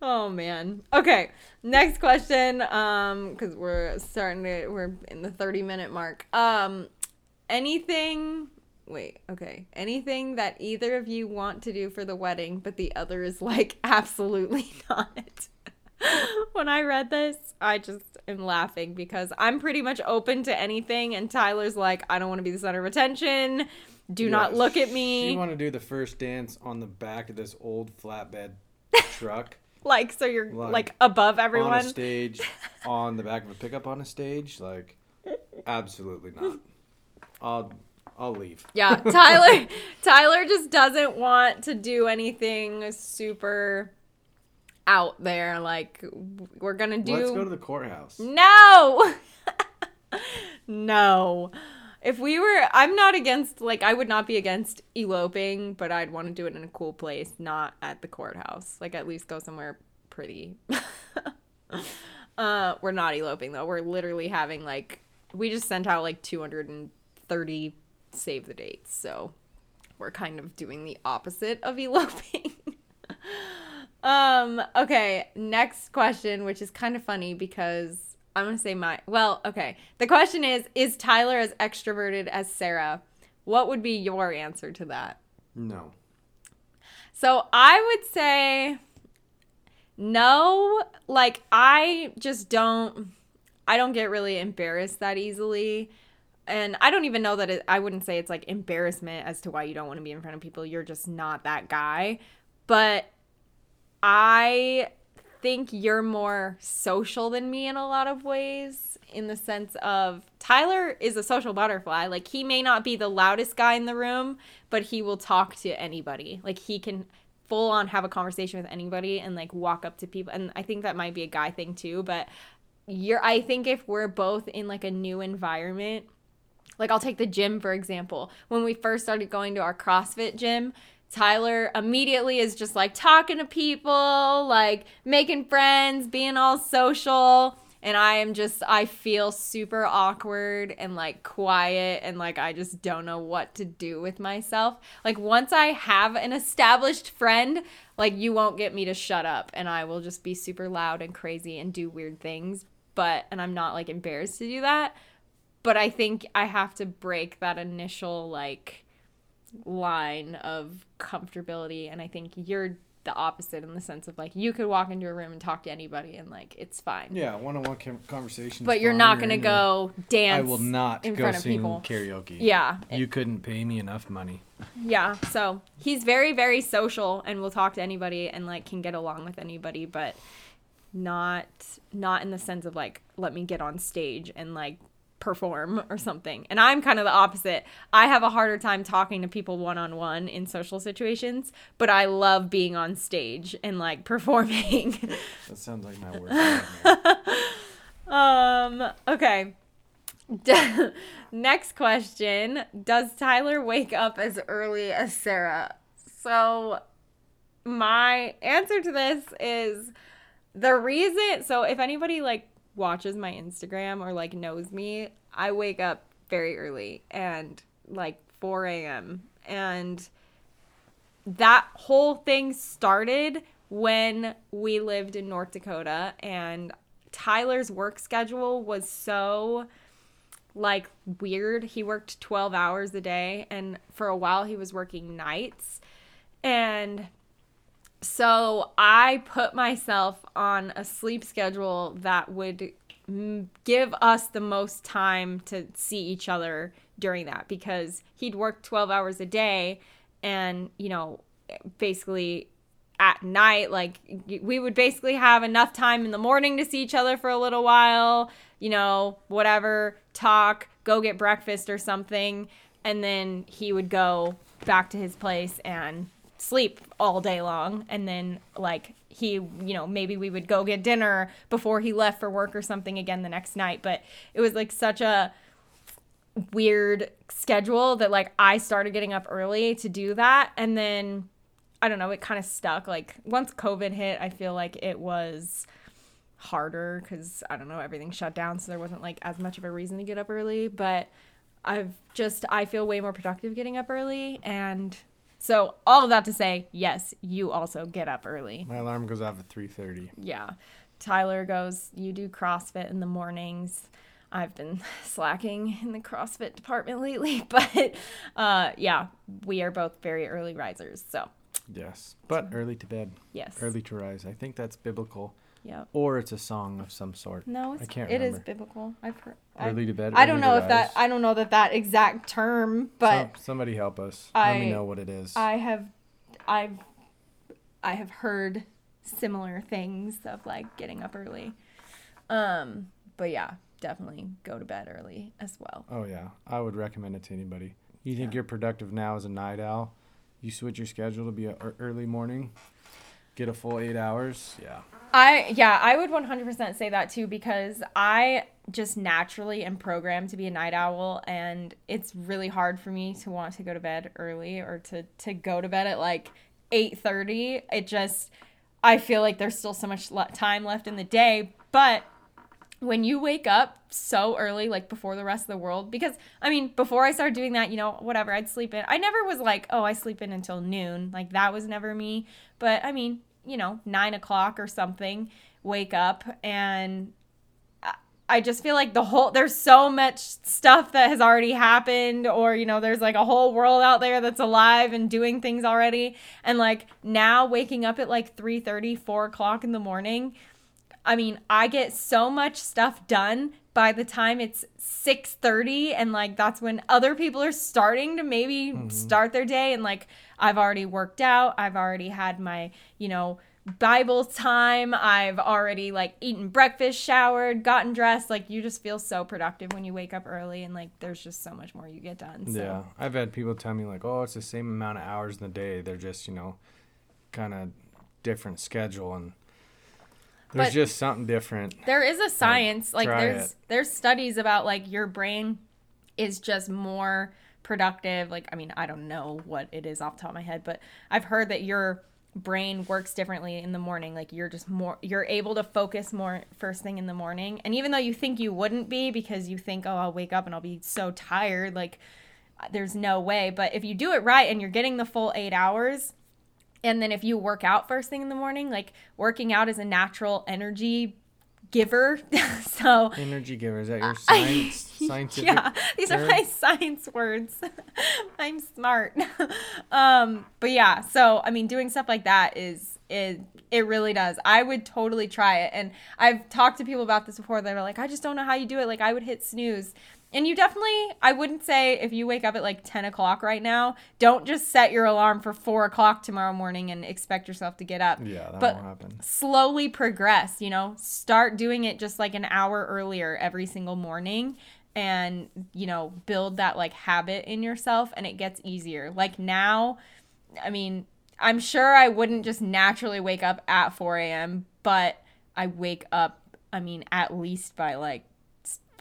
Oh man. Okay, next question. Um, because we're starting to we're in the thirty minute mark. Um, anything. Wait. Okay. Anything that either of you want to do for the wedding, but the other is like absolutely not. when I read this, I just am laughing because I'm pretty much open to anything, and Tyler's like, I don't want to be the center of attention. Do not look at me. You want to do the first dance on the back of this old flatbed truck like, so you're Like, like above everyone on a stage, on the back of a pickup on a stage. Like, absolutely not. I'll I'll leave. Yeah, Tyler. Tyler just doesn't want to do anything super out there. Like, we're gonna do. Let's go to the courthouse. No. no. If we were I'm not against like I would not be against eloping, but I'd want to do it in a cool place, not at the courthouse. Like at least go somewhere pretty. uh we're not eloping though. We're literally having like we just sent out like 230 save the dates. So we're kind of doing the opposite of eloping. Um, okay, next question, which is kind of funny because I'm gonna say my well, okay. The question is, is Tyler as extroverted as Sarah? What would be your answer to that? No. So I would say no. Like I just don't I don't get really embarrassed that easily. And I don't even know that it, I wouldn't say it's like embarrassment as to why you don't want to be in front of people. You're just not that guy. But I think you're more social than me in a lot of ways in the sense of Tyler is a social butterfly. Like he may not be the loudest guy in the room, but he will talk to anybody. Like he can full on have a conversation with anybody and like walk up to people. And I think that might be a guy thing too, but you're I think if we're both in like a new environment, like I'll take the gym for example. When we first started going to our CrossFit gym, Tyler immediately is just like talking to people, like making friends, being all social. And I am just, I feel super awkward and like quiet and like I just don't know what to do with myself. Like once I have an established friend, like you won't get me to shut up and I will just be super loud and crazy and do weird things. But, and I'm not like embarrassed to do that. But I think I have to break that initial like, line of comfortability and i think you're the opposite in the sense of like you could walk into a room and talk to anybody and like it's fine Yeah, one-on-one conversations. but you're not gonna in the- go dance I will not in go front of sing people karaoke. yeah You couldn't pay me enough money. yeah so he's very very social and will talk to anybody and like can get along with anybody but not not in the sense of like let me get on stage and like perform or something. And i'm kind of the opposite. I have a harder time talking to people one-on-one in social situations but i love being on stage and like performing. That sounds like my worst um okay. Next question. Does tyler wake up as early as sarah? So my answer to this is the reason so if anybody like watches my instagram or like knows me i wake up very early and like 4 a.m and that whole thing started when we lived in north dakota and tyler's work schedule was so like weird. He worked 12 hours a day and for a while he was working nights. And so I put myself on a sleep schedule that would give us the most time to see each other during that because he'd work 12 hours a day and, you know, basically at night like we would basically have enough time in the morning to see each other for a little while, you know, whatever, talk, go get breakfast or something, and then he would go back to his place and sleep all day long. And then like he you know maybe we would go get dinner before he left for work or something again the next night. But it was like such a weird schedule that like I started getting up early to do that. And then I don't know it kind of stuck. Like once covid hit I feel like it was harder cuz I don't know everything shut down so there wasn't like as much of a reason to get up early. But I've just I feel way more productive getting up early. And so all of that to say, yes, you also get up early. My alarm goes off at 3:30. Yeah. Tyler goes, you do CrossFit in the mornings. I've been slacking in the CrossFit department lately, but uh, yeah, we are both very early risers. So, Yes, but early to bed, yes. early to rise. I think that's biblical, Yep. or it's a song of some sort. No, it's, I can't it is remember. biblical. I've heard. I, Early to bed. I don't know if that. I don't know that that exact term, but Some- somebody help us. Let me know what it is. I have I've I have heard similar things of like getting up early. Um, but yeah, definitely go to bed early as well. oh yeah, I would recommend it to anybody. You think Yeah. you're productive now as a night owl? You switch your schedule to be a ear- early morning, get a full eight hours. Yeah. I yeah, I would 100% say that too because I just naturally am programmed to be a night owl and it's really hard for me to want to go to bed early or to to go to bed at like 8:30. It just I feel like there's still so much le- time left in the day, but when you wake up so early like before the rest of the world because i mean before i started doing that you know whatever i'd sleep in. I never was like oh i sleep in until noon. Like that was never me. But i mean you know nine o'clock or something wake up and I- just feel like the whole there's so much stuff that has already happened or you know there's like a whole world out there that's alive and doing things already. And like now waking up at like 3 30, 4 o'clock in the morning I mean, I get so much stuff done by the time it's 6:30 and like that's when other people are starting to maybe mm-hmm. start their day and like I've already worked out, I've already had my, you know, Bible time, I've already like eaten breakfast, showered, gotten dressed, like you just feel so productive when you wake up early and like there's just so much more you get done. So Yeah, I've had people tell me like, "Oh, it's the same amount of hours in the day. They're just, you know, kind of different schedule and there's But- just something different." there is a science like try there's it. there's studies about like your brain is just more productive like i mean i don't know what it is off the top of my head but i've heard that your brain works differently in the morning like you're just more you're able to focus more first thing in the morning. And even though you think you wouldn't be because you think oh i'll wake up and i'll be so tired like there's no way. But if you do it right and you're getting the full eight hours and then if you work out first thing in the morning like working out is a natural energy giver. So Energy giver is that your science scientific? yeah these are my science words. I'm smart. Um but yeah so i mean doing stuff like that is it it really does. I would totally try it. And i've talked to people about this before. They're like i just don't know how you do it. Like i would hit snooze and you definitely i wouldn't say if you wake up at like 10 o'clock right now don't just set your alarm for 4 o'clock tomorrow morning and expect yourself to get up Yeah, that But- won't happen. slowly progress, you know, start doing it just like an hour earlier every single morning and, you know, build that like habit in yourself and it gets easier. Like now, I mean, I'm sure I wouldn't just naturally wake up at 4 a.m., but I wake up, I mean, at least by like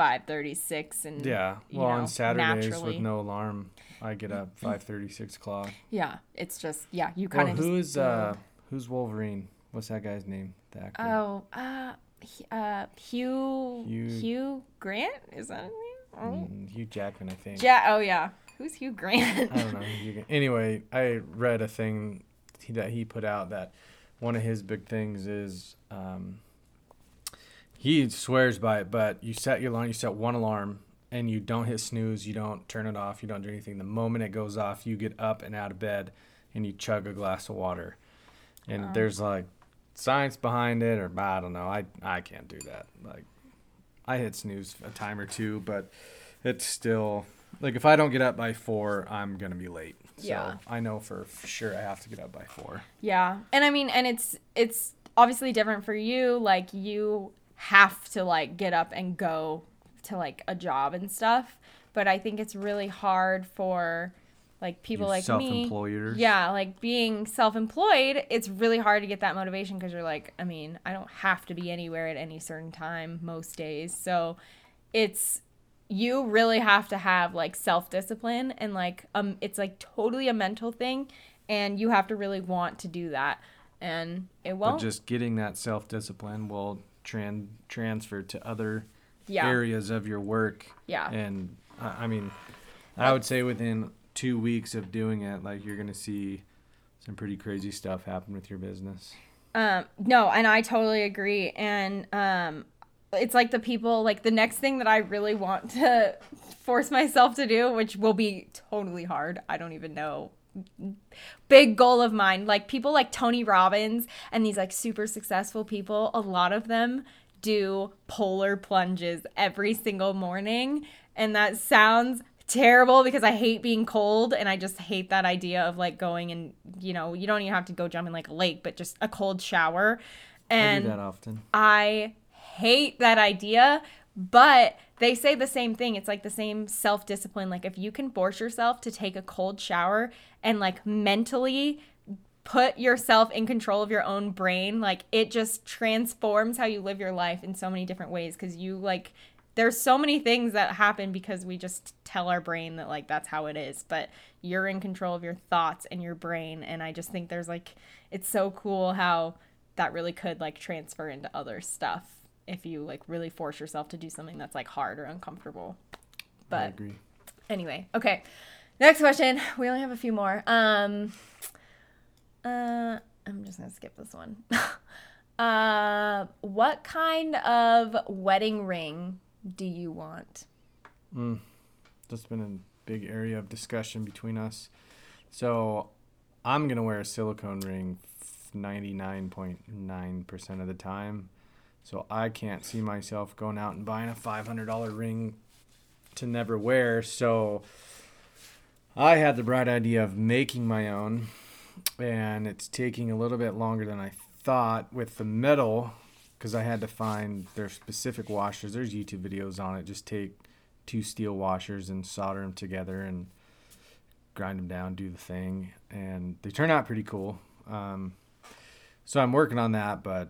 5:36 and Yeah. you Well, know, on Saturdays naturally. with no alarm, I get up five thirty six o'clock. yeah, it's just yeah, you Well, kind of who's uh who's Wolverine? What's that guy's name? The actor. Oh, uh, uh, Hugh, Hugh- Hugh, Grant is that his name? Oh, Hugh Jackman, I think. yeah. Oh, yeah. Who's Hugh Grant? I don't know. Anyway, I read a thing that he put out that one of his big things is um, he swears by it, but you set your alarm, you set one alarm, and you don't hit snooze, you don't turn it off, you don't do anything. The moment it goes off, you get up and out of bed, and you chug a glass of water. And there's like science behind it, or I don't know. I I can't do that. Like I hit snooze a time or two, but it's still like if I don't get up by four, I'm gonna be late. So Yeah. I know for sure I have to get up by four. Yeah. And I mean, and it's it's obviously different for you. Like you have to like get up and go to like a job and stuff. But I think it's really hard for like people You like me. self-employers. Yeah, like being self-employed, it's really hard to get that motivation because you're like, I mean, I don't have to be anywhere at any certain time most days. So it's you really have to have like self-discipline and like um it's like totally a mental thing and you have to really want to do that and it won't But just getting that self discipline will tran- transfer to other yeah areas of your work. yeah And I I mean, I would say within two weeks of doing it, like you're gonna see some pretty crazy stuff happen with your business. Um, no, and I totally agree. And um, it's like the people, like the next thing that I really want to force myself to do, which will be totally hard. I don't even know. Big goal of mine. Like people like Tony Robbins and these like super successful people, a lot of them do polar plunges every single morning. And that sounds terrible because I hate being cold and I just hate that idea of like going and you know, you don't even have to go jump in like a lake, but just a cold shower. I And do that often. I hate that idea, but they say the same thing. It's like the same self discipline. Like, if you can force yourself to take a cold shower and like mentally put yourself in control of your own brain, like, it just transforms how you live your life in so many different ways. Cause you like, there's so many things that happen because we just tell our brain that like that's how it is but you're in control of your thoughts and your brain and i just think there's like it's so cool how that really could like transfer into other stuff if you like really force yourself to do something that's like hard or uncomfortable I but agree. anyway okay next question we only have a few more um uh i'm just gonna skip this one uh what kind of wedding ring do you want Mm. That's been a big area of discussion between us. So I'm gonna wear a silicone ring 99.9% of the time. So I can't see myself going out and buying a $500 ring to never wear. So I had the bright idea of making my own, and it's taking a little bit longer than I thought with the metal because I had to find their specific washers. There's YouTube videos on it. Just take two steel washers and solder them together and grind them down, do the thing, and they turn out pretty cool. Um, so I'm working on that, but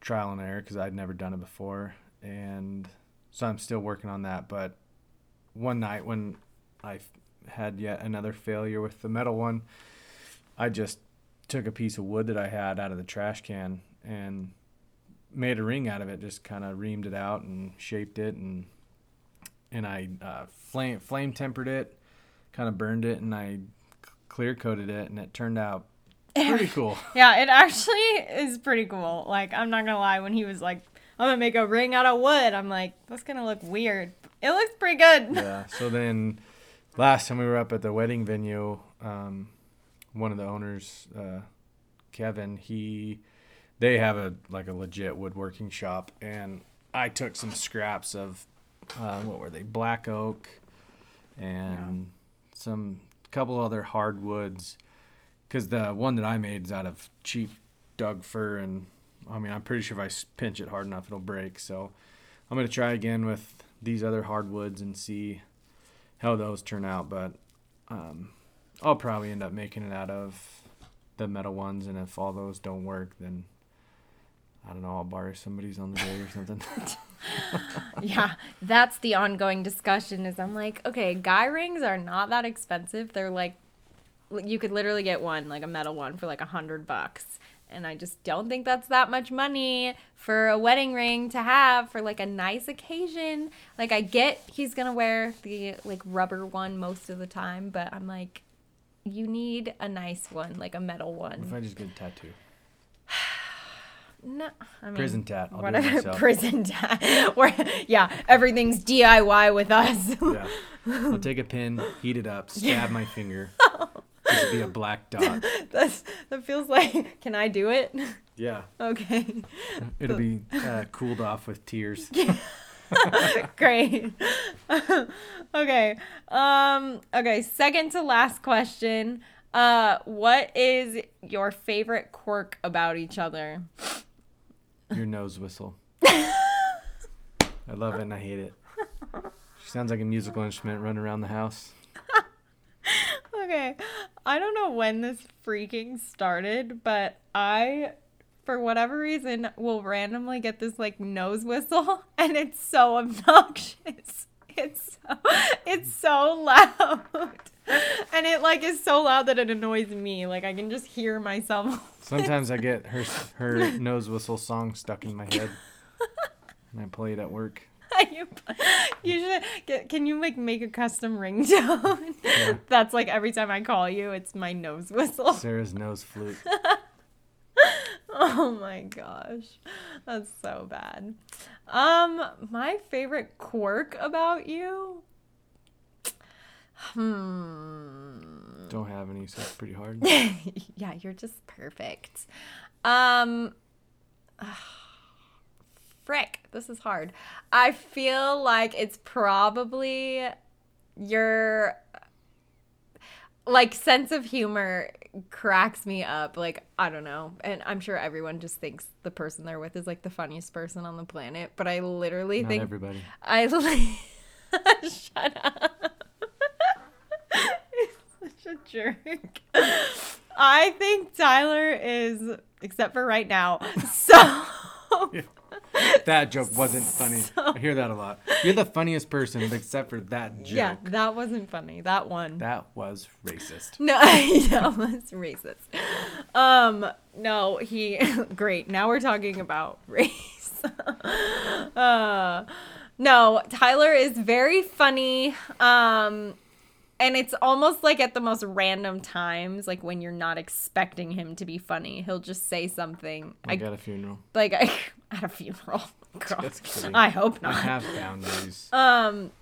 trial and error because I'd never done it before, and so I'm still working on that. But one night when I had yet another failure with the metal one, I just took a piece of wood that I had out of the trash can and made a ring out of it. Just kind of reamed it out and shaped it, and and I uh, flame flame tempered it, kind of burned it, and I clear coated it, and it turned out pretty cool. Yeah, it actually is pretty cool. Like, I'm not gonna lie, when he was like, I'm gonna make a ring out of wood, I'm like, that's gonna look weird. It looks pretty good. yeah. So then, last time we were up at the wedding venue, um, one of the owners, uh, Kevin, he, they have a like a legit woodworking shop, and I took some scraps of, uh, what were they, black oak, and some couple other hardwoods, because the one that I made is out of cheap Doug fir, and I mean I'm pretty sure if I pinch it hard enough it'll break. So I'm gonna try again with these other hardwoods and see how those turn out. But um, I'll probably end up making it out of the metal ones, and if all those don't work, then I don't know. I'll borrow somebody's on the day or something. yeah, that's the ongoing discussion. Is I'm like, okay, guy rings are not that expensive. They're like, you could literally get one, like a metal one, for like a hundred bucks. And I just don't think that's that much money for a wedding ring to have for like a nice occasion. Like I get he's gonna wear the like rubber one most of the time, but I'm like, you need a nice one, like a metal one What if. I just get a tattoo? No, I mean, Prison tat. I'll whatever prison tat. Where yeah, everything's DIY with us. yeah. I'll take a pin, heat it up, stab my finger. Just be a black dot. That's that feels like. Can I do it? Yeah. Okay. It'll be uh, cooled off with tears. Great. okay. Um. Okay. Second to last question. Uh, what is your favorite quirk about each other? Your nose whistle. I love it and I hate it. She sounds like a musical instrument running around the house. Okay. I don't know when this freaking started, but I for whatever reason will randomly get this like nose whistle and it's so obnoxious. It's so, it's so loud. And it like is so loud that it annoys me. Like I can just hear myself. Sometimes I get her her nose whistle song stuck in my head, and I play it at work. you, you should can you like make a custom ringtone? Yeah. That's like every time I call you, it's my nose whistle. Sarah's nose flute. Oh my gosh. That's so bad. Um my favorite quirk about you? Hmm. Don't have any, so it's pretty hard. yeah, you're just perfect. Um frick, this is hard. I feel like it's probably your like sense of humor cracks me up. Like, I don't know. And I'm sure everyone just thinks the person they're with is like the funniest person on the planet, but I literally Not think everybody. I li- shut up. Such a jerk. I think Tyler is, except for right now, so. That joke wasn't funny. I hear that a lot. You're the funniest person, except for that joke. Yeah, that wasn't funny. That one. That was racist. No, that was racist. Um, no, he great. Now we're talking about race. uh, no, Tyler is very funny. Um, and it's almost like at the most random times, like when you're not expecting him to be funny, he'll just say something. I I got a funeral. like I, at a funeral. Girl. I hope I not. have boundaries. Um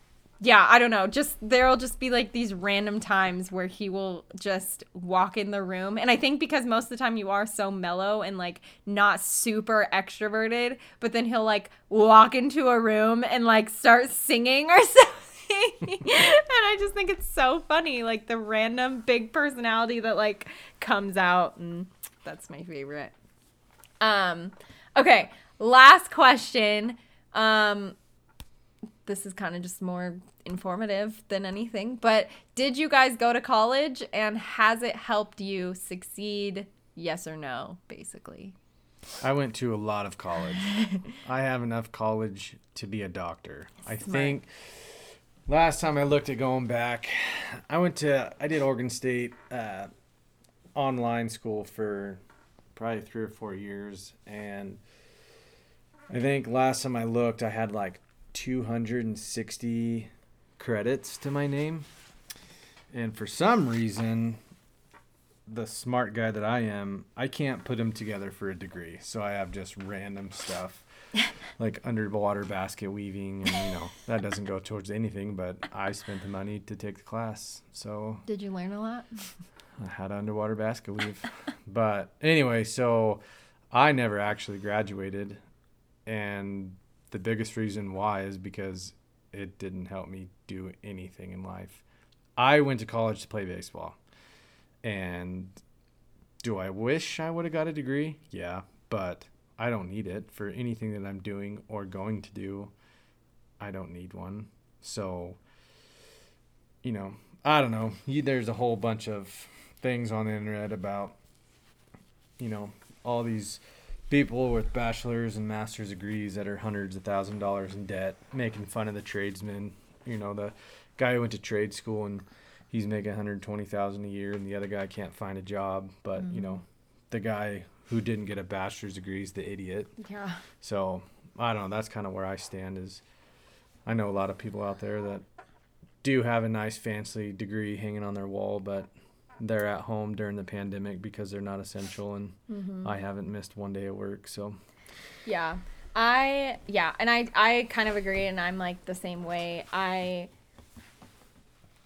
yeah, I don't know. Just there'll just be like these random times where he will just walk in the room. And I think because most of the time you are so mellow and like not super extroverted, but then he'll like walk into a room and like start singing or something. and I just think it's so funny, like the random big personality that like comes out and that's my favorite. Um okay, last question. Um this is kind of just more informative than anything. But did you guys go to college and has it helped you succeed? Yes or no, basically. I went to a lot of college. I have enough college to be a doctor. I think last time I looked at going back, I went to I did Oregon State uh, online school for probably three or four years, and I think last time I looked, I had like 260 credits to my name, and for some reason, the smart guy that I am, I can't put them together for a degree. So I have just random stuff like underwater basket weaving and you know, that doesn't go towards anything, but I spent the money to take the class. So Did you learn a lot? I had underwater basket weave. but anyway, so I never actually graduated and the biggest reason why is because it didn't help me do anything in life. I went to college to play baseball. And do I wish I would have got a degree? Yeah, but I don't need it for anything that I'm doing or going to do. I don't need one. So, you know, I don't know. You, there's a whole bunch of things on the internet about, you know, all these people with bachelor's and master's degrees that are hundreds of thousand dollars in debt, making fun of the tradesmen. You know, the guy who went to trade school and he's making 120,000 a year and the other guy can't find a job, but you mm-hmm. know, the guy who didn't get a bachelor's degree is the idiot. Yeah. So, I don't know, that's kind of where I stand is I know a lot of people out there that do have a nice fancy degree hanging on their wall, but they're at home during the pandemic because they're not essential and mm-hmm. I haven't missed one day of work, so Yeah. I yeah, and I I kind of agree and I'm like the same way. I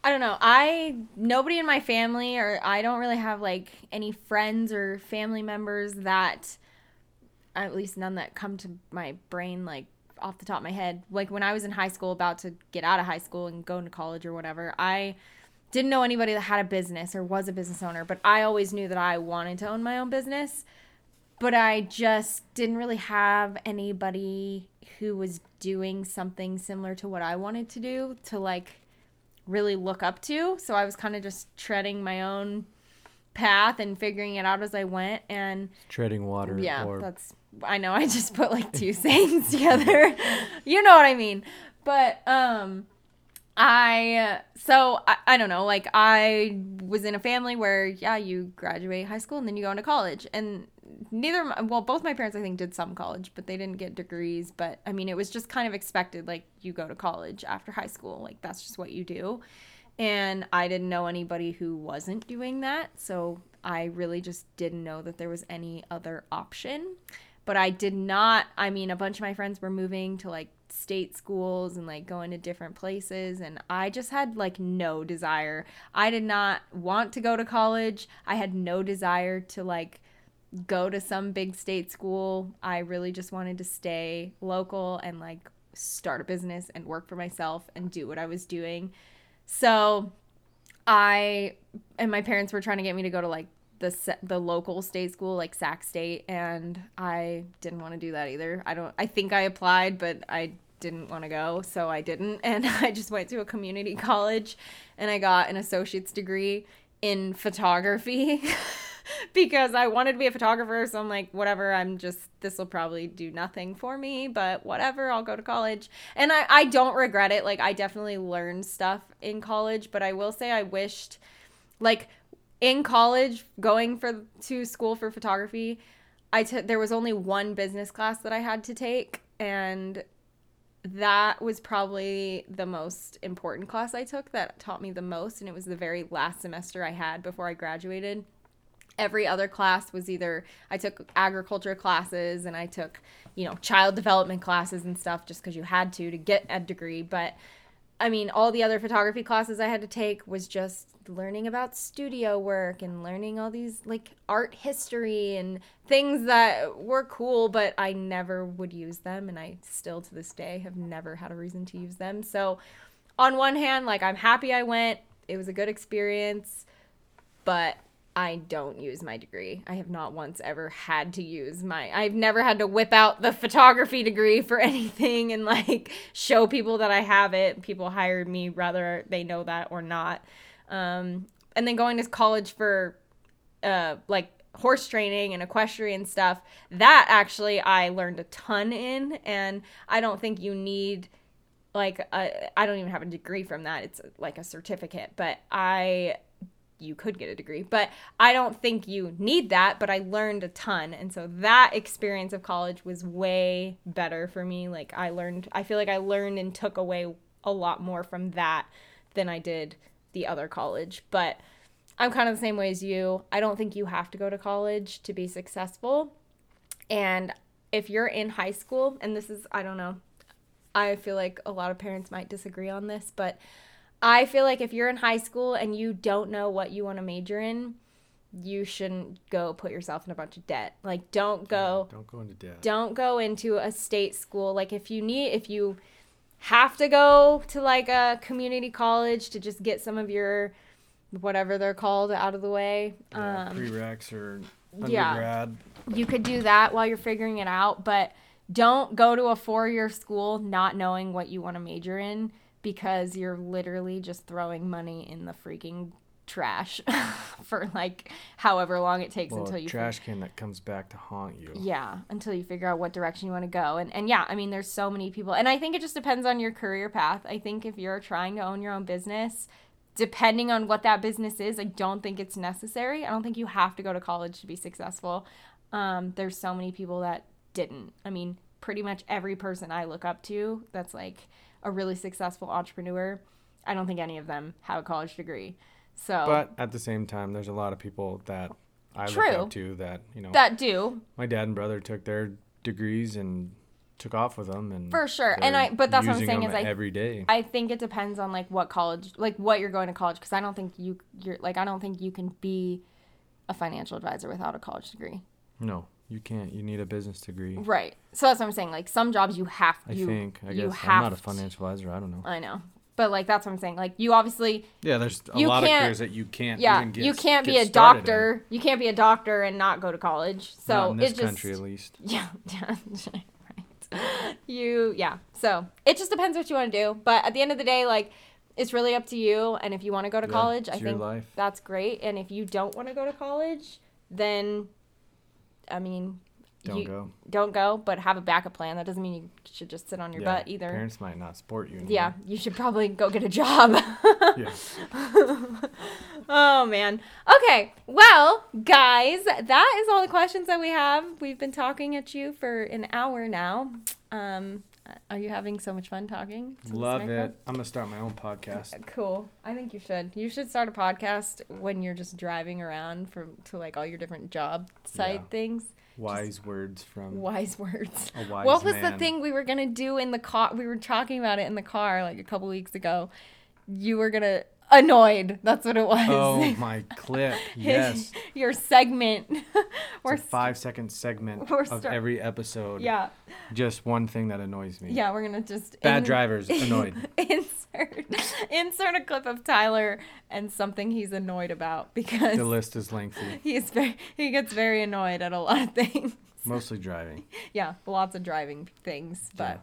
I don't know. I nobody in my family or I don't really have like any friends or family members that at least none that come to my brain like off the top of my head. Like when I was in high school about to get out of high school and go into college or whatever, I didn't know anybody that had a business or was a business owner, but I always knew that I wanted to own my own business. But I just didn't really have anybody who was doing something similar to what I wanted to do to like really look up to. So I was kind of just treading my own path and figuring it out as I went. And treading water. yeah, that's I know I just put like two sayings together. you know what I mean. But um I so I, I don't know like I was in a family where yeah you graduate high school and then you go into college and neither well both my parents I think did some college but they didn't get degrees. But I mean it was just kind of expected like you go to college after high school. Like that's just what you do. And I didn't know anybody who wasn't doing that. So I really just didn't know that there was any other option. But I did not I mean a bunch of my friends were moving to like state schools and like going to different places. And I just had like no desire. I did not want to go to college. I had no desire to like go to some big state school. I really just wanted to stay local and like start a business and work for myself and do what I was doing. So I and my parents were trying to get me to go to like the the local state school like Sac State and I didn't want to do that either. I don't I think I applied but I didn't want to go, so I didn't and I just went to a community college and I got an associate's degree in photography because I wanted to be a photographer, so I'm like whatever, I'm just this will probably do nothing for me, but whatever, I'll go to college. And I I don't regret it. Like I definitely learned stuff in college, but I will say I wished like in college going for to school for photography i took there was only one business class that i had to take and that was probably the most important class i took that taught me the most and it was the very last semester i had before i graduated every other class was either I took agriculture classes and I took, you know, child development classes and stuff just because you had to to get a degree. But I mean, all the other photography classes I had to take was just learning about studio work and learning all these like art history and things that were cool, but I never would use them. And I still to this day have never had a reason to use them. So, on one hand, like I'm happy I went, it was a good experience, but I don't use my degree. I have not once ever had to use my I've never had to whip out the photography degree for anything and like show people that I have it. People hired me whether they know that or not. Um, and then going to college for uh, like horse training and equestrian stuff, that actually I learned a ton in and I don't think you need like I I don't even have a degree from that. It's like a certificate, but I you could get a degree, but I don't think you need that. But I learned a ton. And so that experience of college was way better for me. Like, I learned, I feel like I learned and took away a lot more from that than I did the other college. But I'm kind of the same way as you. I don't think you have to go to college to be successful. And if you're in high school, and this is, I don't know, I feel like a lot of parents might disagree on this, but I feel like if you're in high school and you don't know what you want to major in, you shouldn't go put yourself in a bunch of debt. Like don't go Don't go into debt. don't go into a state school. Like if you need if you have to go to like a community college to just get some of your whatever they're called out of the way. Yeah, Um prereqs or undergrad. yeah. you could do that while you're figuring it out, but don't go to a four year school not knowing what you want to major in because you're literally just throwing money in the freaking trash for like however long it takes Well, until you trash can that comes back to haunt you. yeah, until you figure out what direction you want to go. And and yeah, I mean there's so many people. And I think it just depends on your career path. I think if you're trying to own your own business, depending on what that business is, I don't think it's necessary. I don't think you have to go to college to be successful. Um, there's so many people that didn't. I mean, pretty much every person I look up to that's like a really successful entrepreneur, I don't think any of them have a college degree. So But at the same time, there's a lot of people that I True. look up to that you know. that do my dad and brother took their degrees and took off with them, and For sure. And I- but that's what I'm saying is I- every day. I think it depends on like what college, like what you're going to college, because I don't think you you're like I don't think you can be a financial advisor without a college degree. no, you can't. You need a business degree. Right. So that's what I'm saying. Like some jobs you have to. I you think. I you guess have I'm not a to- financial advisor. I don't know. I know. But like that's what I'm saying. Like you obviously Yeah, there's a lot of careers that you can't. yeah, even get, you can't be get a started in. doctor. You can't be a doctor and not go to college. So Not in this it just country, at least. Yeah, yeah, right. You, yeah. So it just depends what you want to do. But at the end of the day, like, it's really up to you. And if you want to go to Yeah, college, I think life. that's great. And if you don't want to go to college, then, I mean, Don't you, go. Don't go, but have a backup plan. That doesn't mean you should just sit on your Yeah, butt either. Parents might not support you. Anymore. Yeah, you should probably go get a job. Yeah. Oh man. Okay. Well, guys, that is all the questions that we have. We've been talking at you for an hour now. Um, are you having so much fun talking? Love it. I'm gonna start my own podcast. Cool. I think you should. You should start a podcast when you're just driving around from to like all your different job side Yeah. things. Wise words from Wise words. a wise what was the thing we were gonna do in the car? We were talking about it in the car like a couple weeks ago. You were gonna annoyed. That's what it was. Oh my clip! Yes, Your segment. We're it's a five second segment of start- every episode. yeah, Just one thing that annoys me. yeah. We're gonna just Bad in- drivers annoyed. insert insert a clip of Tyler and something he's annoyed about because The list is lengthy. he's very he gets very annoyed at a lot of things. Mostly driving. yeah, lots of driving things, but.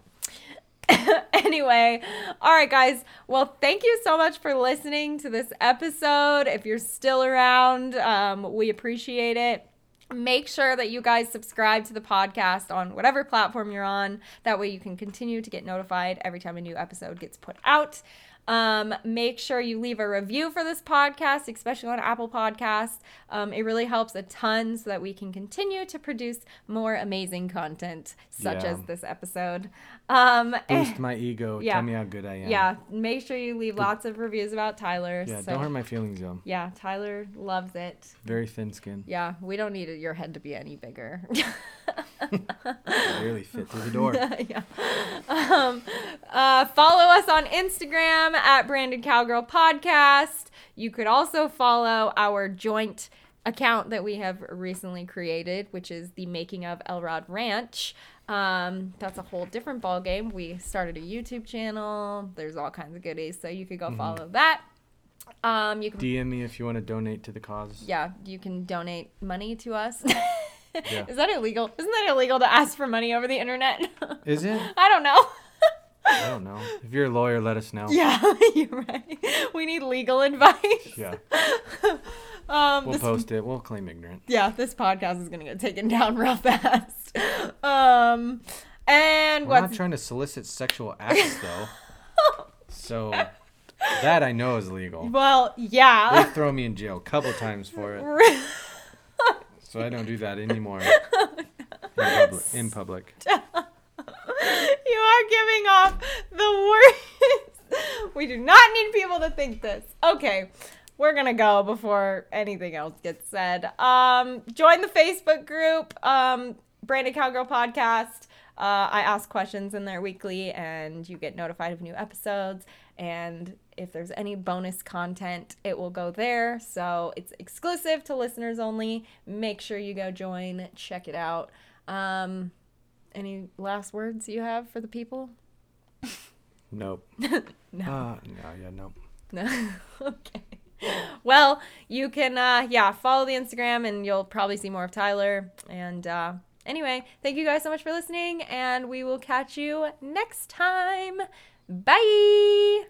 anyway, all right, guys. Well, thank you so much for listening to this episode. If you're still around, um, we appreciate it. Make sure that you guys subscribe to the podcast on whatever platform you're on. That way, you can continue to get notified every time a new episode gets put out. Um, make sure you leave a review for this podcast, especially on Apple Podcasts. Um, it really helps a ton so that we can continue to produce more amazing content, such Yeah. as this episode. Um, Boost my ego. yeah. Tell me how good I am. yeah, make sure you leave lots of reviews about Tyler. Yeah. so- Don't hurt my feelings, though. yeah, Tyler loves it. Very thin skin. Yeah, we don't need your head to be any bigger. Barely fit through the door. yeah. Um, uh, follow us on Instagram at Branded Cowgirl Podcast. You could also follow our joint account that we have recently created, which is the making of Elrod Ranch. Um, that's a whole different ball game. We started a YouTube channel. There's all kinds of goodies, so you could go follow that. Um, you can DM me if you want to donate to the cause. yeah, you can donate money to us. Yeah. Is that illegal? Isn't that illegal to ask for money over the internet? Is it? I don't know. I don't know. If you're a lawyer, let us know. yeah, you're right. We need legal advice. Yeah. Um, We'll this, post it. We'll claim ignorant. yeah, this podcast is gonna get taken down real fast. Um, and We're not trying to solicit sexual acts, though. so that I know is legal. well, yeah. They throw me in jail a couple times for it, so I don't do that anymore. In public. In public. you are giving off the worst. we do not need people to think this. Okay, we're gonna go before anything else gets said. Um, join the Facebook group, um, Branded Cowgirl Podcast. Uh, I ask questions in there weekly, and you get notified of new episodes. And if there's any bonus content, it will go there. So it's exclusive to listeners only. Make sure you go join, check it out. Um, any last words you have for the people? Nope. No. Uh, no, yeah, nope. No. okay. Well, you can uh yeah, follow the Instagram and you'll probably see more of Tyler. And uh anyway, thank you guys so much for listening and we will catch you next time. Bye.